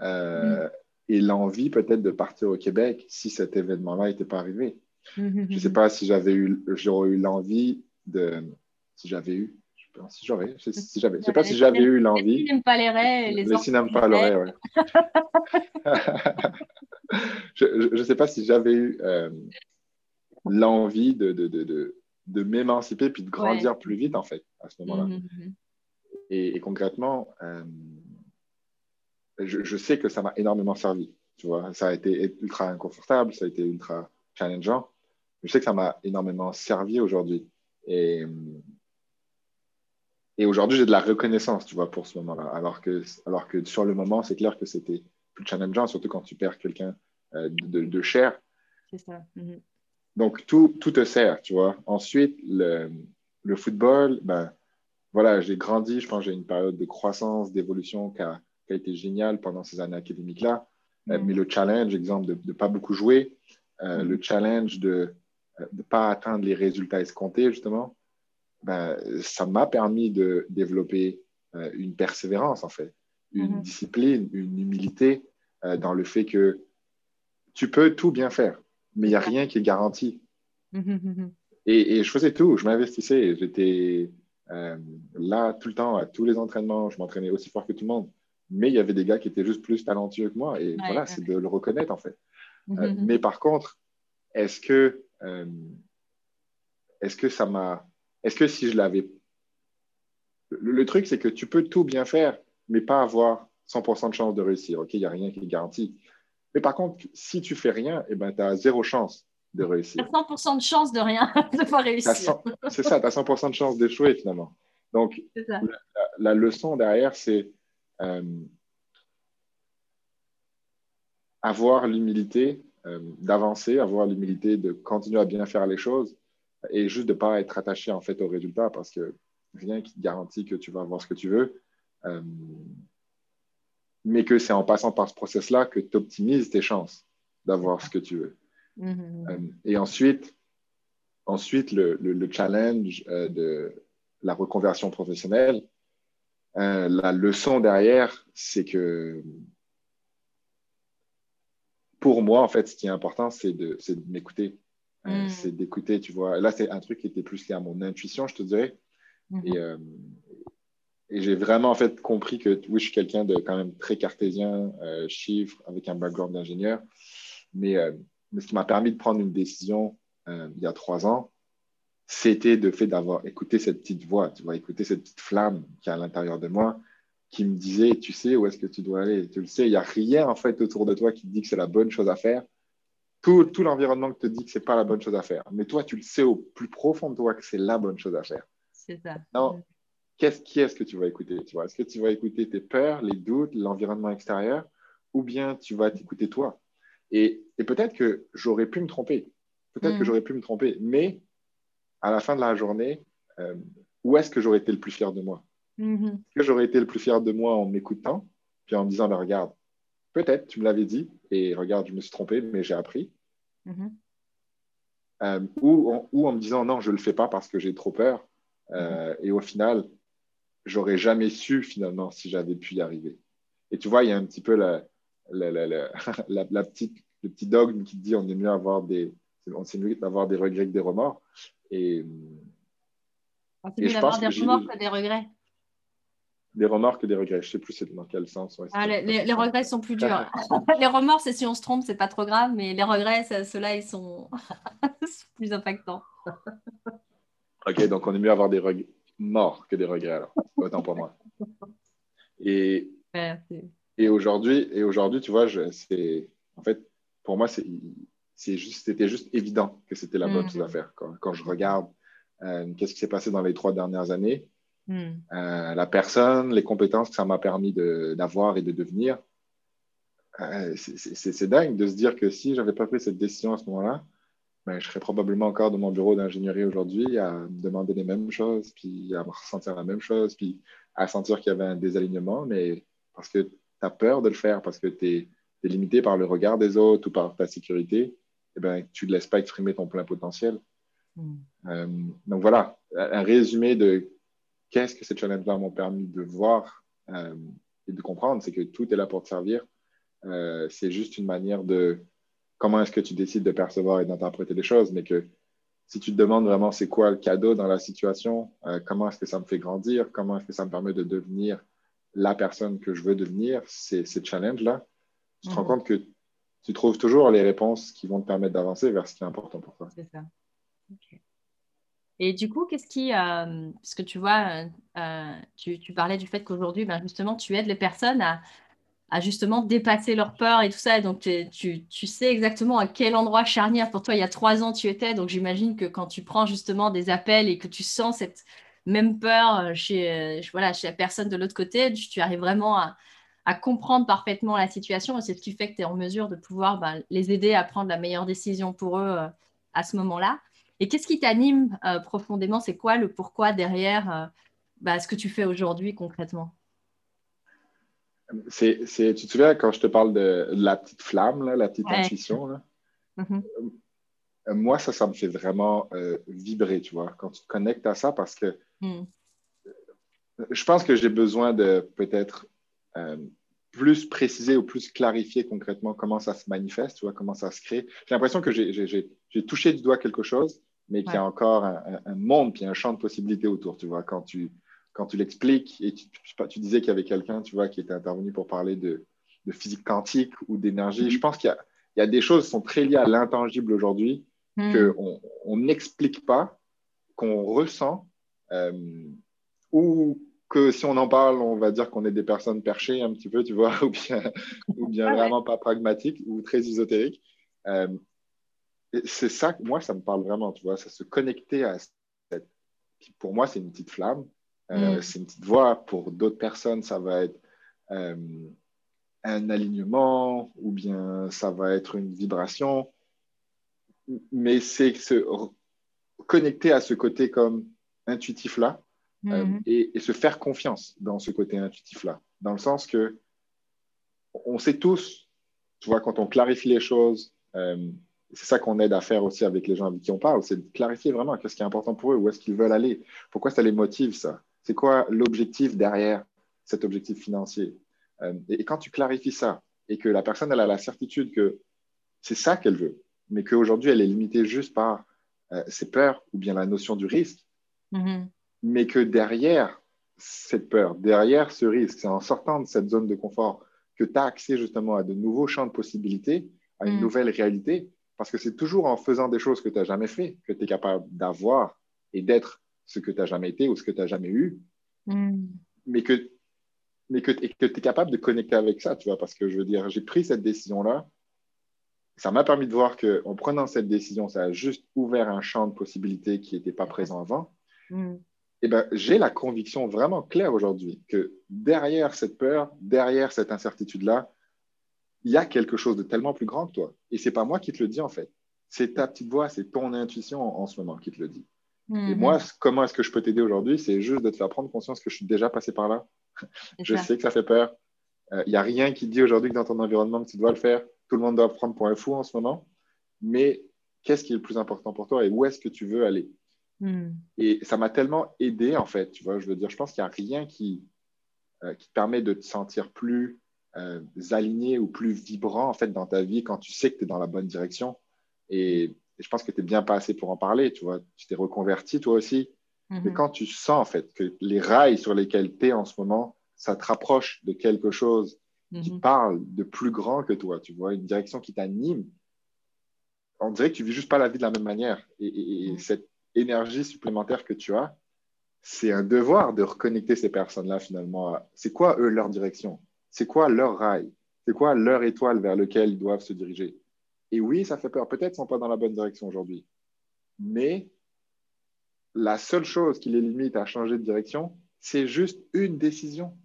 euh, mm. et l'envie peut-être de partir au Québec si cet événement-là n'était pas arrivé. Mm-hmm. Je ne sais pas si j'avais eu, j'aurais eu l'envie de, si j'avais eu, je pas si j'aurais, si j'avais, je sais pas si j'avais eu l'envie. Les pas les, les ouais. je ne sais pas si j'avais eu euh, l'envie de, de, de, de, m'émanciper puis de grandir plus vite en fait à ce moment-là. Mm-hmm. Et, concrètement, euh, je, sais que ça m'a énormément servi. Tu vois, ça a été ultra inconfortable, ça a été ultra challengeant. Je sais que ça m'a énormément servi aujourd'hui. Et, et aujourd'hui, j'ai de la reconnaissance, tu vois, pour ce moment-là. Alors que, alors que sur le moment, c'est clair que c'était plus challengeant, surtout quand tu perds quelqu'un euh, de, de, cher. C'est ça. Mhm. Donc, tout, tout te sert, tu vois. Ensuite, le, le football, ben, voilà, j'ai grandi, je pense j'ai une période de croissance, d'évolution qui a, été géniale pendant ces années académiques-là. Euh, mm. mais le challenge, exemple, de ne pas beaucoup jouer, euh, mm. le challenge de ne pas atteindre les résultats escomptés, justement, ben, ça m'a permis de développer euh, une persévérance, en fait, une mm-hmm. discipline, une humilité dans le fait que tu peux tout bien faire, mais il n'y a rien qui est garanti. Mm-hmm, mm-hmm. Et, et, je faisais tout, je m'investissais, j'étais euh, là, tout le temps, à tous les entraînements, je m'entraînais aussi fort que tout le monde. Mais il y avait des gars qui étaient juste plus talentueux que moi. Et voilà, c'est de le reconnaître, en fait. Euh, mhm. mais par contre, est-ce que, euh, est-ce que ça m'a. Est-ce que si je l'avais le, truc, c'est que tu peux tout bien faire, mais pas avoir 100% de chance de réussir. OK, il n'y a rien qui est garanti. Mais par contre, si tu fais rien, eh ben, tu as zéro chance de réussir. Tu as 100% de chance de rien, de pas réussir. C'est ça, tu as 100% de chance d'échouer finalement. Donc, la, leçon derrière, c'est euh, avoir l'humilité euh, d'avancer, avoir l'humilité de continuer à bien faire les choses et juste de ne pas être attaché en fait au résultat parce que rien qui te garantit que tu vas avoir ce que tu veux. Euh, mais que c'est en passant par ce process-là que tu optimises tes chances d'avoir ce que tu veux. Mm-hmm. Euh, et ensuite, ensuite le, le, challenge euh, de la reconversion professionnelle, la leçon derrière, c'est que pour moi, en fait, ce qui est important, c'est de, de m'écouter. Mm. C'est d'écouter, tu vois. Là, c'est un truc qui était plus lié à mon intuition, je te dirais. Mhm. Et, euh, et j'ai vraiment en fait compris que oui, je suis quelqu'un de quand même très cartésien, euh, chiffre, avec un background d'ingénieur. Mais, euh, mais, ce qui m'a permis de prendre une décision il y a trois ans, c'était de fait d'avoir écouté cette petite voix, tu vois, écouter cette petite flamme qui est à l'intérieur de moi, qui me disait, tu sais où est-ce que tu dois aller, tu le sais, il n'y a rien en fait autour de toi qui te dit que c'est la bonne chose à faire. Tout, tout l'environnement te dit que c'est pas la bonne chose à faire. Mais toi, tu le sais au plus profond de toi que c'est la bonne chose à faire. C'est ça. Non. Qu'est-ce, qui est-ce que tu vas écouter tu vois? Est-ce que tu vas écouter tes peurs, les doutes, l'environnement extérieur, ou bien tu vas t'écouter toi? Et, et peut-être que j'aurais pu me tromper. Peut-être que mm. j'aurais pu me tromper. Mais à la fin de la journée, euh, où est-ce que j'aurais été le plus fier de moi? Mm-hmm. Est-ce que j'aurais été le plus fier de moi en m'écoutant, puis en me disant, ben, regarde, peut-être, tu me l'avais dit, et regarde, je me suis trompé, mais j'ai appris. Mm-hmm. Euh, ou, en, ou, en, me disant, non, je ne le fais pas parce que j'ai trop peur, euh, et au final, j'aurais jamais su finalement si j'avais pu y arriver. Et tu vois, il y a un petit peu la, la, la, la petite, le petit dogme qui dit on est mieux avoir des, on mieux d'avoir des regrets que des remords. Et, c'est mieux d'avoir des remords que des regrets. Des remords que des regrets. Je ne sais plus dans quel sens. ah, les, les, regrets sont plus durs. les remords, c'est si on se trompe, c'est pas trop grave, mais les regrets, ceux-là, ils sont plus impactants. OK, donc on est mieux avoir des morts que des regrets, alors. Autant pour moi. Et, et aujourd'hui, et aujourd'hui, tu vois, c'est en fait, pour moi, c'est juste, c'était juste évident que c'était la bonne mm. chose à faire. Quand, quand je regarde euh, qu'est-ce qui s'est passé dans les trois dernières années, mm. euh, la personne, les compétences que ça m'a permis d'avoir et de devenir, euh, c'est dingue de se dire que si j'avais pas pris cette décision à ce moment-là, ben, je serais probablement encore dans mon bureau d'ingénierie aujourd'hui à me demander les mêmes choses, puis à me ressentir la même chose, puis à sentir qu'il y avait un désalignement, mais parce que as peur de le faire, parce que tu es, limité par le regard des autres ou par ta sécurité, eh ben, tu ne laisses pas exprimer ton plein potentiel. Hmm. Euh, donc voilà, un résumé de qu'est-ce que ces challenges-là m'ont permis de voir euh, et de comprendre, c'est que tout est là pour te servir. Euh, c'est juste une manière de comment est-ce que tu décides de percevoir et d'interpréter les choses, mais que si tu te demandes vraiment c'est quoi le cadeau dans la situation, comment est-ce que ça me fait grandir, comment est-ce que ça me permet de devenir la personne que je veux devenir, ces, ces challenges-là, tu te rends mhm. compte que tu trouves toujours les réponses qui vont te permettre d'avancer vers ce qui est important pour toi. C'est ça. Et du coup, qu'est-ce qui, euh, parce que tu vois, euh, tu, tu, parlais du fait qu'aujourd'hui, ben justement, tu aides les personnes à, à justement dépasser leur peur et tout ça. donc, tu, tu, sais exactement à quel endroit charnière pour toi, il y a trois ans, tu étais. Donc, j'imagine que quand tu prends justement des appels et que tu sens cette même peur euh, chez, euh, voilà, chez la personne de l'autre côté, tu, arrives vraiment à, à, comprendre parfaitement la situation. Et c'est ce qui fait que tu es en mesure de pouvoir bah, les aider à prendre la meilleure décision pour eux euh, à ce moment-là. Et qu'est-ce qui t'anime profondément? C'est quoi le pourquoi derrière bah, ce que tu fais aujourd'hui concrètement? C'est, tu te souviens quand je te parle de la petite flamme, la petite intuition? Mm-hmm. Moi, ça, ça me fait vraiment euh, vibrer, tu vois, quand tu te connectes à ça, parce que mm. je pense que j'ai besoin de peut-être euh, plus préciser ou plus clarifier concrètement comment ça se manifeste, tu vois, comment ça se crée. J'ai l'impression que j'ai, touché du doigt quelque chose, mais qu'il y a encore un, un, monde, puis un champ de possibilités autour, tu vois, quand tu, quand tu l'expliques, et tu, tu disais qu'il y avait quelqu'un, tu vois, qui était intervenu pour parler de, physique quantique ou d'énergie. Mm-hmm. Je pense qu'il y, a des choses qui sont très liées à l'intangible aujourd'hui mm. qu'on n'explique pas, qu'on ressent, euh, ou que si on en parle, on va dire qu'on est des personnes perchées un petit peu, tu vois, ou bien, ou bien vraiment pas pragmatiques ou très ésotériques. Euh, c'est ça, moi, ça me parle vraiment, tu vois, ça se connecter à cette. Pour moi, c'est une petite flamme, euh, mm. c'est une petite voix. Pour d'autres personnes, ça va être euh, un alignement ou bien ça va être une vibration. Mais c'est se connecter à ce côté comme intuitif-là euh, mm-hmm. et, se faire confiance dans ce côté intuitif-là. Dans le sens que on sait tous, tu vois, quand on clarifie les choses, c'est ça qu'on aide à faire aussi avec les gens avec qui on parle, c'est de clarifier vraiment qu'est-ce qui est important pour eux, où est-ce qu'ils veulent aller, pourquoi ça les motive, ça. C'est quoi l'objectif derrière cet objectif financier? Euh, et, quand tu clarifies ça et que la personne elle a la certitude que c'est ça qu'elle veut, mais qu'aujourd'hui elle est limitée juste par euh, ses peurs ou bien la notion du risque, mm-hmm. mais que derrière cette peur, derrière ce risque, c'est en sortant de cette zone de confort que tu as accès justement à de nouveaux champs de possibilités, à une mm. nouvelle réalité, parce que c'est toujours en faisant des choses que tu n'as jamais fait que tu es capable d'avoir et d'être ce que tu n'as jamais été ou ce que tu n'as jamais eu. Mm. Mais que, mais que, tu es capable de connecter avec ça, tu vois, parce que je veux dire, j'ai pris cette décision-là. Ça m'a permis de voir qu'en prenant cette décision, ça a juste ouvert un champ de possibilités qui n'était pas présent avant. Mm. Et eh ben, j'ai la conviction vraiment claire aujourd'hui que derrière cette peur, derrière cette incertitude-là, il y a quelque chose de tellement plus grand que toi. Et c'est pas moi qui te le dis en fait. C'est ta petite voix, c'est ton intuition en, ce moment qui te le dit. Et mhm. moi, comment est-ce que je peux t'aider aujourd'hui C'est juste de te faire prendre conscience que je suis déjà passé par là. je sais que ça fait peur. Il euh, n'y a rien qui dit aujourd'hui que dans ton environnement, tu dois le faire. Tout le monde doit prendre pour un fou en ce moment. Mais qu'est-ce qui est le plus important pour toi et où est-ce que tu veux aller? Mhm. Et ça m'a tellement aidé, en fait. Tu vois, je veux dire, je pense qu'il n'y a rien qui, euh, qui te permet de te sentir plus euh, aligné ou plus vibrant en fait dans ta vie quand tu sais que tu es dans la bonne direction. Et, je pense que tu es bien passé pour en parler, tu vois. Tu t'es reconverti toi aussi. Mais mhm. quand tu sens en fait que les rails sur lesquels tu es en ce moment, ça te rapproche de quelque chose qui mhm. parle de plus grand que toi, tu vois, une direction qui t'anime, on dirait que tu vis juste pas la vie de la même manière. Et, cette énergie supplémentaire que tu as, c'est un devoir de reconnecter ces personnes-là finalement. C'est quoi eux leur direction? C'est quoi leur rail? C'est quoi leur étoile vers lequel ils doivent se diriger? Et oui, ça fait peur. Peut-être qu'ils ne sont pas dans la bonne direction aujourd'hui. Mais la seule chose qui les limite à changer de direction, c'est juste une décision.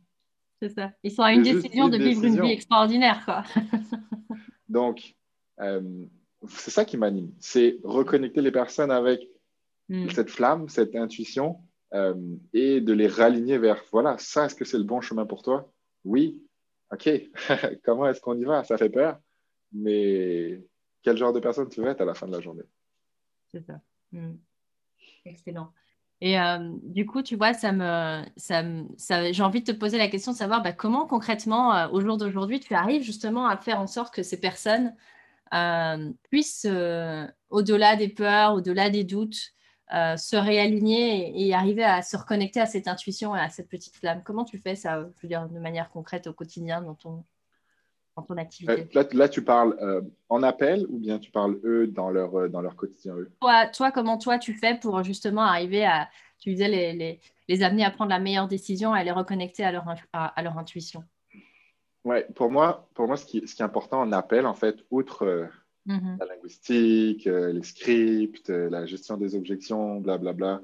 C'est ça. Ils sont à une décision de vivre une vie extraordinaire. Quoi. Donc, euh, c'est ça qui m'anime. C'est reconnecter les personnes avec hmm. cette flamme, cette intuition, euh, et de les raligner vers, voilà, ça, est-ce que c'est le bon chemin pour toi? Oui, OK, comment est-ce qu'on y va? Ça fait peur, mais quel genre de personne tu veux être à la fin de la journée? C'est ça. Hmm. Excellent. Et euh, du coup, tu vois, ça me, ça, j'ai envie de te poser la question de savoir bah, comment concrètement, euh, au jour d'aujourd'hui, tu arrives justement à faire en sorte que ces personnes euh, puissent, au-delà des peurs, au-delà des doutes, se réaligner et, arriver à se reconnecter à cette intuition et à cette petite flamme? Comment tu fais ça, je veux dire, de manière concrète au quotidien dans ton, dans ton activité là, tu parles euh, en appel ou bien tu parles eux dans leur, euh, dans leur quotidien eux? Toi, toi, comment toi tu fais pour justement arriver à, tu disais, les, les, les amener à prendre la meilleure décision et à les reconnecter à leur, à, leur intuition? Ouais, pour moi, pour moi ce, qui, ce qui est important en appel, en fait, outre Mhm. La linguistique, euh, les scripts, euh, la gestion des objections, blablabla.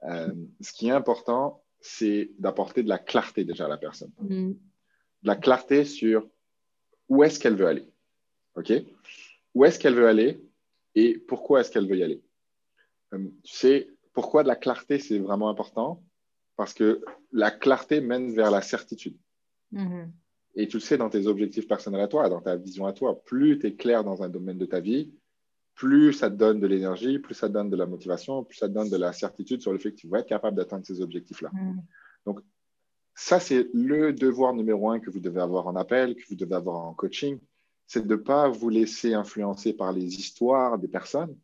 Bla, bla. Euh, ce qui est important, c'est d'apporter de la clarté déjà à la personne. Mhm. De la clarté sur où est-ce qu'elle veut aller. OK? Où est-ce qu'elle veut aller et pourquoi est-ce qu'elle veut y aller? tu sais, pourquoi de la clarté, c'est vraiment important? Parce que la clarté mène vers la certitude. Mhm. Et tu le sais dans tes objectifs personnels à toi, dans ta vision à toi. Plus tu es clair dans un domaine de ta vie, plus ça te donne de l'énergie, plus ça te donne de la motivation, plus ça te donne de la certitude sur le fait que tu vas être capable d'atteindre ces objectifs-là. Mm. Donc, ça, c'est le devoir numéro un que vous devez avoir en appel, que vous devez avoir en coaching, c'est de ne pas vous laisser influencer par les histoires des personnes,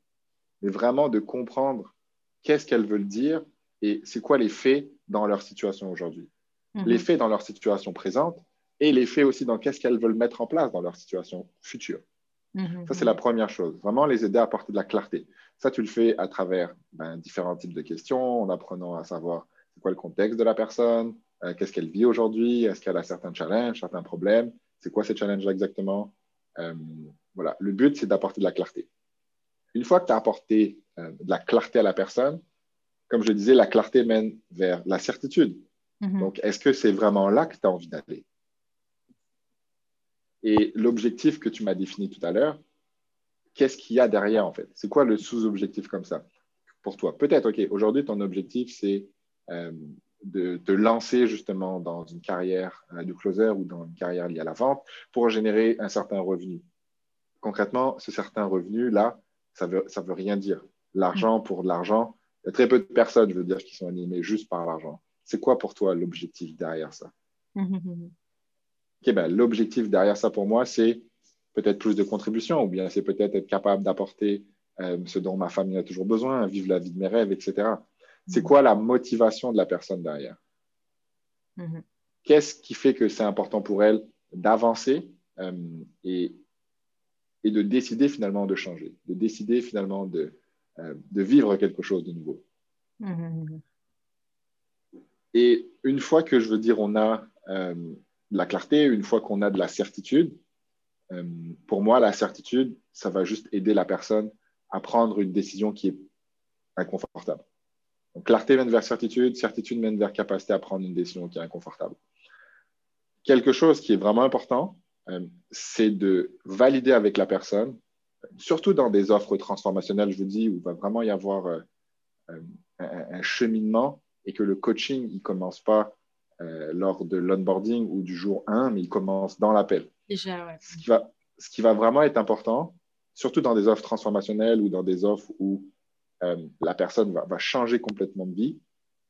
mais vraiment de comprendre qu'est-ce qu'elles veulent dire et c'est quoi les faits dans leur situation aujourd'hui. Mm-hmm. Les faits dans leur situation présente, et les faits aussi dans qu'est-ce qu'elles veulent mettre en place dans leur situation future. Mhm. Ça, c'est la première chose. Vraiment les aider à apporter de la clarté. Ça, tu le fais à travers ben, différents types de questions, en apprenant à savoir c'est quoi le contexte de la personne, euh, qu'est-ce qu'elle vit aujourd'hui, est-ce qu'elle a certains challenges, certains problèmes, c'est quoi ces challenges-là exactement? Euh, voilà, le but, c'est d'apporter de la clarté. Une fois que tu as apporté euh, de la clarté à la personne, comme je disais, la clarté mène vers la certitude. Mm-hmm. Donc, est-ce que c'est vraiment là que tu as envie d'aller? Et l'objectif que tu m'as défini tout à l'heure, qu'est-ce qu'il y a derrière en fait? C'est quoi le sous-objectif comme ça pour toi? Peut-être, OK, aujourd'hui, ton objectif, c'est euh, de te lancer justement dans une carrière euh, de closer ou dans une carrière liée à la vente pour générer un certain revenu. Concrètement, ce certain revenu-là, ça ne veut, ça veut rien dire. L'argent pour de l'argent, il y a très peu de personnes, je veux dire, qui sont animées juste par l'argent. C'est quoi pour toi l'objectif derrière ça? Ben, L'objectif derrière ça pour moi, c'est peut-être plus de contributions ou bien c'est peut-être être capable d'apporter euh, ce dont ma famille a toujours besoin, vivre la vie de mes rêves, etc. C'est quoi la motivation de la personne derrière? Mhm. Qu'est-ce qui fait que c'est important pour elle d'avancer euh, et, et, de décider finalement de changer, de décider finalement de, euh, de vivre quelque chose de nouveau? Mhm. Et une fois que je veux dire on a de la clarté, une fois qu'on a de la certitude, euh, pour moi, la certitude, ça va juste aider la personne à prendre une décision qui est inconfortable. Donc, clarté mène vers certitude, certitude mène vers capacité à prendre une décision qui est inconfortable. Quelque chose qui est vraiment important, euh, c'est de valider avec la personne, surtout dans des offres transformationnelles, je vous dis, où il va vraiment y avoir euh, un, cheminement et que le coaching, il ne commence pas lors de l'onboarding ou du jour 1, mais il commence dans l'appel. Ce, qui va, ce qui va vraiment être important, surtout dans des offres transformationnelles ou dans des offres où euh, la personne va, va, changer complètement de vie,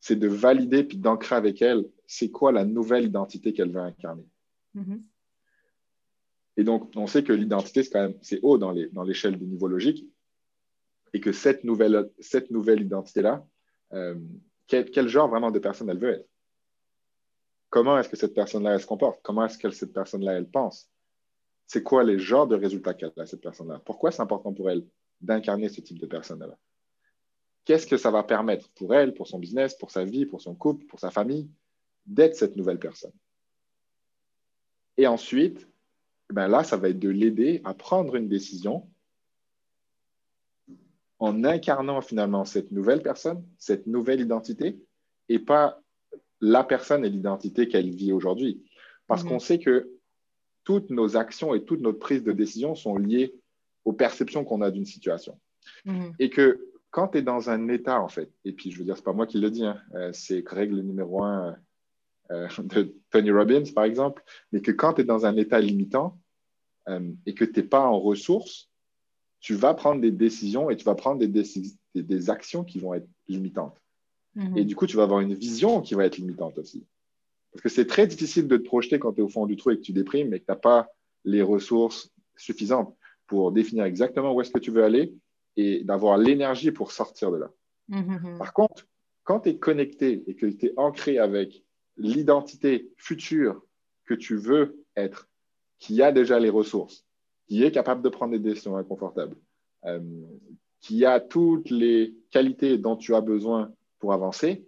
c'est de valider puis d'ancrer avec elle c'est quoi la nouvelle identité qu'elle veut incarner. Mm-hmm. Et donc, on sait que l'identité, c'est quand même c'est haut dans l'échelle dans du niveau logique et que cette nouvelle, cette nouvelle identité-là, euh, quel, quel, genre vraiment de personne elle veut être? Comment est-ce que cette personne-là, elle se comporte? Comment est-ce que cette personne-là, elle pense? C'est quoi les genres de résultats qu'elle a, cette personne-là? Pourquoi c'est important pour elle d'incarner ce type de personne-là? Qu'est-ce que ça va permettre pour elle, pour son business, pour sa vie, pour son couple, pour sa famille, d'être cette nouvelle personne? Et ensuite, ben là, ça va être de l'aider à prendre une décision en incarnant finalement cette nouvelle personne, cette nouvelle identité, et pas la personne et l'identité qu'elle vit aujourd'hui. Parce mhm. qu'on sait que toutes nos actions et toutes nos prises de décision sont liées aux perceptions qu'on a d'une situation. Mhm. Et que quand tu es dans un état, en fait, et puis je veux dire, ce n'est pas moi qui le dis, hein, euh, c'est règle numéro un euh, de Tony Robbins, par exemple, mais que quand tu es dans un état limitant euh, et que tu n'es pas en ressources, tu vas prendre des décisions et tu vas prendre des, des actions qui vont être limitantes. Et mhm. du coup, tu vas avoir une vision qui va être limitante aussi. Parce que c'est très difficile de te projeter quand tu es au fond du trou et que tu déprimes et que tu n'as pas les ressources suffisantes pour définir exactement où est-ce que tu veux aller et d'avoir l'énergie pour sortir de là. Mhm. Par contre, quand tu es connecté et que tu es ancré avec l'identité future que tu veux être, qui a déjà les ressources, qui est capable de prendre des décisions inconfortables, euh, qui a toutes les qualités dont tu as besoin pour avancer,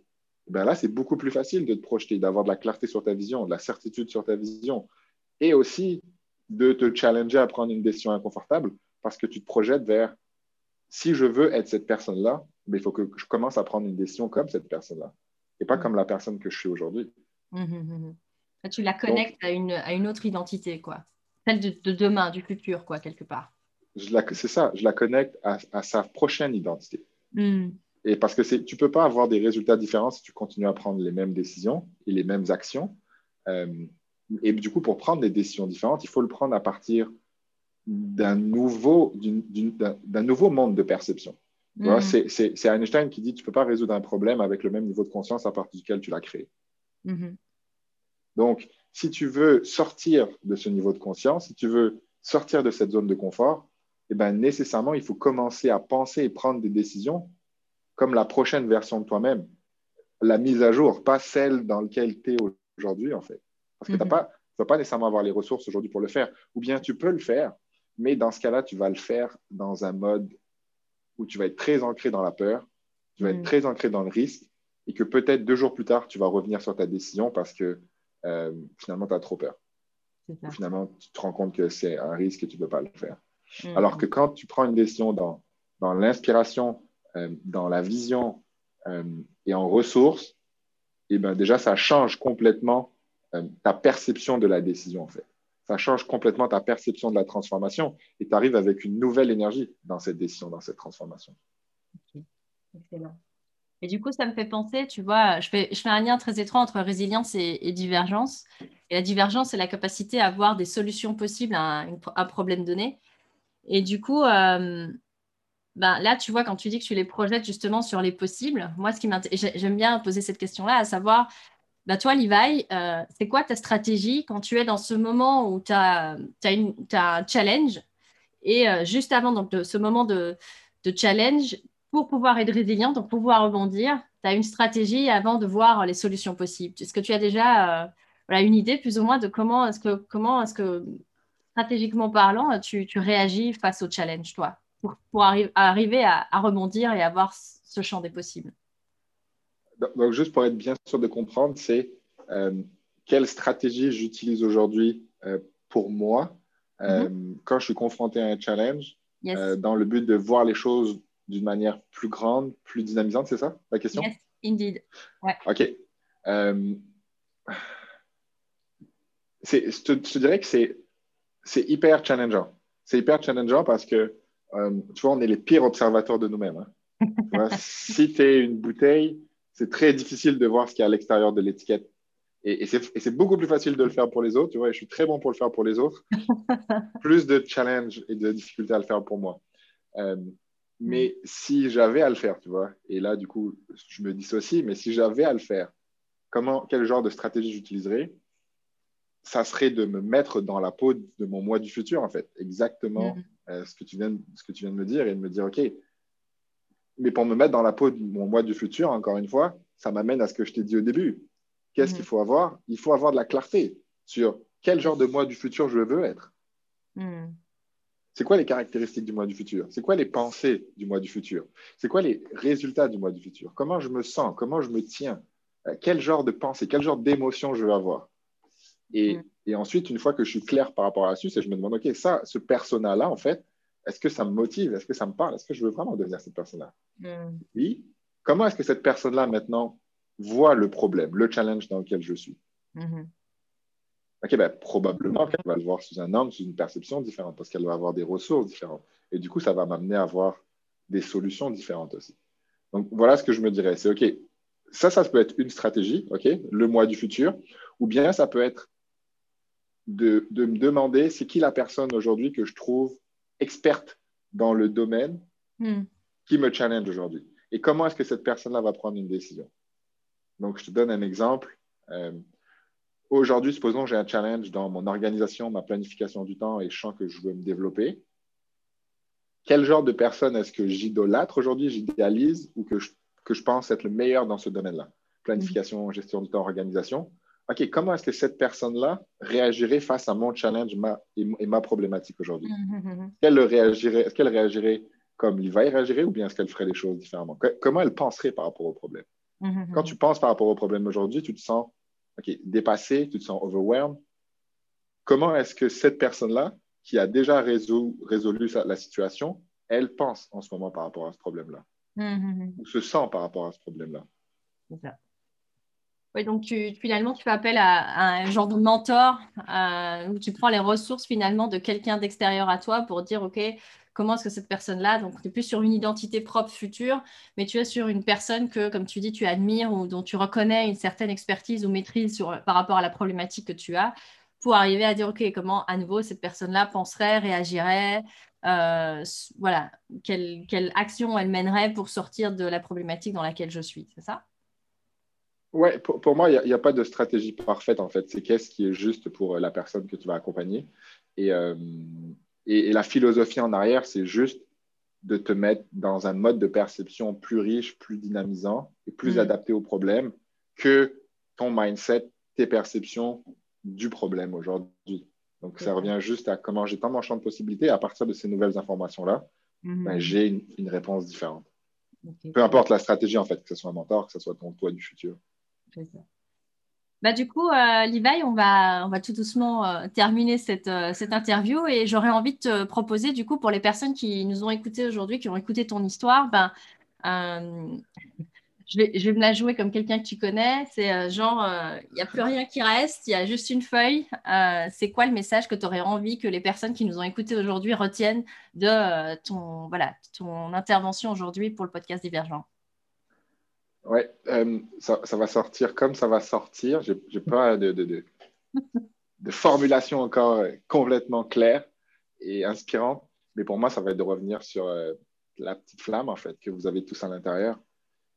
ben là, c'est beaucoup plus facile de te projeter, d'avoir de la clarté sur ta vision, de la certitude sur ta vision, et aussi de te challenger à prendre une décision inconfortable parce que tu te projettes vers si je veux être cette personne-là, ben, il faut que je commence à prendre une décision comme cette personne-là et pas mm. comme la personne que je suis aujourd'hui. Mm, mm, tu la connectes à, une, à une autre identité, quoi. Celle de, demain, du futur, quoi, quelque part. C'est ça, je la connecte à, à sa prochaine identité. Et parce que tu ne peux pas avoir des résultats différents si tu continues à prendre les mêmes décisions et les mêmes actions. Euh, et du coup, pour prendre des décisions différentes, il faut le prendre à partir d'un nouveau, nouveau monde de perception. Mm. C'est Einstein qui dit tu ne peux pas résoudre un problème avec le même niveau de conscience à partir duquel tu l'as créé. Mm-hmm. Donc, si tu veux sortir de ce niveau de conscience, si tu veux sortir de cette zone de confort, eh ben, nécessairement, il faut commencer à penser et prendre des décisions comme la prochaine version de toi-même, la mise à jour, pas celle dans laquelle tu es aujourd'hui, en fait. Parce que tu ne vas pas nécessairement avoir les ressources aujourd'hui pour le faire. Ou bien tu peux le faire, mais dans ce cas-là, tu vas le faire dans un mode où tu vas être très ancré dans la peur, tu vas être mhm. très ancré dans le risque, et que peut-être deux jours plus tard, tu vas revenir sur ta décision parce que euh, finalement, tu as trop peur. Finalement, tu te rends compte que c'est un risque et tu ne peux pas le faire. Mm. Alors que quand tu prends une décision dans, dans l'inspiration, euh, dans la vision euh, et en ressources, et eh ben déjà, ça change complètement ta perception de la décision, en fait. Ça change complètement ta perception de la transformation et tu arrives avec une nouvelle énergie dans cette décision, dans cette transformation. Excellent. Et du coup, ça me fait penser, tu vois, je fais, un lien très étroit entre résilience et, divergence. Et la divergence, c'est la capacité à avoir des solutions possibles à un, problème donné. Et du coup, euh, ben là, tu vois, quand tu dis que tu les projettes justement sur les possibles, moi, ce qui j'aime bien poser cette question-là, à savoir, ben toi, Levi, euh, c'est quoi ta stratégie quand tu es dans ce moment où tu as, un challenge et euh, juste avant donc, ce moment de, challenge, pour pouvoir être résilient, pour pouvoir rebondir, tu as une stratégie avant de voir les solutions possibles? Est-ce que tu as déjà euh, une idée plus ou moins de comment est-ce que, comment est-ce que stratégiquement parlant, tu, réagis face au challenge, toi, pour, arriver à, rebondir et avoir ce champ des possibles? Donc, juste pour être bien sûr de comprendre, c'est euh, quelle stratégie j'utilise aujourd'hui euh, pour moi mm-hmm. quand je suis confronté à un challenge, dans le but de voir les choses d'une manière plus grande, plus dynamisante, c'est ça la question? Yes, indeed. Ouais. OK. Euh, je, te, dirais que c'est hyper challengeant. C'est hyper challengeant parce que, euh, tu vois, on est les pires observateurs de nous-mêmes. Hein. si tu es une bouteille, c'est très difficile de voir ce qu'il y a à l'extérieur de l'étiquette. Et, et c'est beaucoup plus facile de le faire pour les autres. Tu vois, je suis très bon pour le faire pour les autres. plus de challenge et de difficultés à le faire pour moi. Euh, mais si j'avais à le faire, tu vois, et là, du coup, je me dissocie, mais si j'avais à le faire, comment, quel genre de stratégie j'utiliserais? Ça serait de me mettre dans la peau de mon moi du futur, en fait. Exactement mm-hmm. euh, ce, que tu viens, ce que tu viens de me dire et de me dire, OK, mais pour me mettre dans la peau de mon moi du futur, encore une fois, ça m'amène à ce que je t'ai dit au début. Qu'est-ce mm-hmm. qu'il faut avoir? Il faut avoir de la clarté sur quel genre de moi du futur je veux être. Mm. C'est quoi les caractéristiques du mois du futur? C'est quoi les pensées du mois du futur? C'est quoi les résultats du mois du futur? Comment je me sens? Comment je me tiens? Euh, Quel genre de pensée? Quel genre d'émotion je veux avoir? Mm. et, ensuite, une fois que je suis clair par rapport à ça, je me demande, OK, ça, ce persona-là, en fait, est-ce que ça me motive? Est-ce que ça me parle? Est-ce que je veux vraiment devenir cette personne-là? Mm. Oui. Comment est-ce que cette personne-là, maintenant, voit le problème, le challenge dans lequel je suis? OK, ben, probablement qu'elle va le voir sous un angle, sous une perception différente, parce qu'elle va avoir des ressources différentes. Et du coup, ça va m'amener à avoir des solutions différentes aussi. Donc, voilà ce que je me dirais. C'est OK, ça, ça peut être une stratégie, OK, le mois du futur, ou bien ça peut être de, me demander c'est qui la personne aujourd'hui que je trouve experte dans le domaine hmm. qui me challenge aujourd'hui. Et comment est-ce que cette personne-là va prendre une décision? Donc, je te donne un exemple. Euh, Aujourd'hui, supposons que j'ai un challenge dans mon organisation, ma planification du temps et je sens que je veux me développer. Quel genre de personne est-ce que j'idolâtre aujourd'hui, j'idéalise ou que je, que je pense être le meilleur dans ce domaine-là? Planification, gestion du temps, organisation. OK, comment est-ce que cette personne-là réagirait face à mon challenge ma, et, ma problématique aujourd'hui? Est-ce qu'elle réagirait comme il va y réagirait ou bien est-ce qu'elle ferait les choses différemment? Comment elle penserait par rapport au problème? Quand tu penses par rapport au problème aujourd'hui, tu te sens OK, dépassé, tu te sens overwhelmed. Comment est-ce que cette personne-là, qui a déjà résolu, la situation, elle pense en ce moment par rapport à ce problème-là? Mm-hmm. Ou se sent par rapport à ce problème-là? Oui, donc finalement, tu fais appel à, un genre de mentor euh, où tu prends les ressources finalement de quelqu'un d'extérieur à toi pour dire, OK, comment est-ce que cette personne-là, donc tu n'es plus sur une identité propre future, mais tu es sur une personne que, comme tu dis, tu admires ou dont tu reconnais une certaine expertise ou maîtrise sur, par rapport à la problématique que tu as, pour arriver à dire, OK, comment à nouveau cette personne-là penserait, réagirait, euh, voilà, quelle, quelle, action elle mènerait pour sortir de la problématique dans laquelle je suis, c'est ça? Oui, pour, pour, moi, il n'y a, pas de stratégie parfaite en fait. C'est qu'est-ce qui est juste pour la personne que tu vas accompagner. Et, euh, et, la philosophie en arrière, c'est juste de te mettre dans un mode de perception plus riche, plus dynamisant et plus mm. adapté au problème que ton mindset, tes perceptions du problème aujourd'hui. Donc, ça revient juste à comment j'ai tant mon champ de possibilités. À partir de ces nouvelles informations-là, mm-hmm. ben, j'ai une, réponse différente. Peu importe la stratégie, en fait, que ce soit un mentor, que ce soit ton toi du futur. Bah, du coup, euh, on va, on va tout doucement euh, terminer cette, euh, cette interview et j'aurais envie de te proposer, du coup, pour les personnes qui nous ont écoutés aujourd'hui, qui ont écouté ton histoire, ben, je, vais, je vais me la jouer comme quelqu'un que tu connais. C'est genre, il n'y a plus rien qui reste, il y a juste une feuille. c'est quoi le message que tu aurais envie que les personnes qui nous ont écoutés aujourd'hui retiennent de ton, voilà, ton intervention aujourd'hui pour le podcast Divergent? Ouais, euh, ça, va sortir comme ça va sortir. Je n'ai pas de, formulation encore complètement claire et inspirante. Mais pour moi, ça va être de revenir sur euh, la petite flamme, en fait, que vous avez tous à l'intérieur.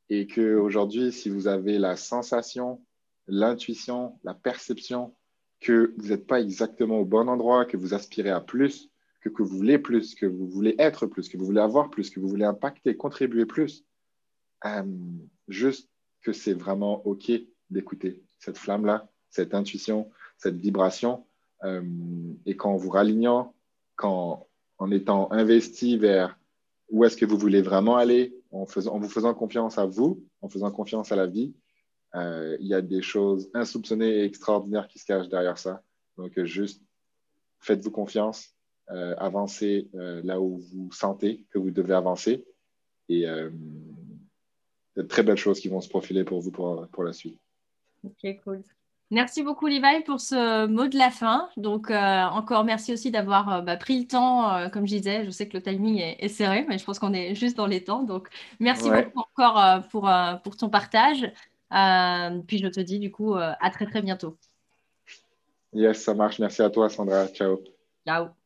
Et qu'aujourd'hui, si vous avez la sensation, l'intuition, la perception que vous n'êtes pas exactement au bon endroit, que vous aspirez à plus, que vous voulez plus, que vous voulez être plus, que vous voulez avoir plus, que vous voulez impacter, contribuer plus, euh, juste que c'est vraiment OK d'écouter cette flamme-là, cette intuition, cette vibration. Euh, et qu'en vous ralignant, quand, en étant investi vers où est-ce que vous voulez vraiment aller, en vous faisant confiance à vous, en faisant confiance à la vie, euh, il y a des choses insoupçonnées et extraordinaires qui se cachent derrière ça. Donc, juste faites-vous confiance, avancez là où vous sentez que vous devez avancer. Et de très belles choses qui vont se profiler pour vous pour, pour la suite. Ok, cool. Merci beaucoup, Levi, pour ce mot de la fin. Donc, euh, encore merci aussi d'avoir euh, bah, pris le temps. Euh, comme je disais, je sais que le timing est, serré, mais je pense qu'on est juste dans les temps. Donc, merci beaucoup encore pour, pour ton partage. puis, je te dis du coup à très, très bientôt. Yes, ça marche. Merci à toi, Sandra. Ciao. Ciao.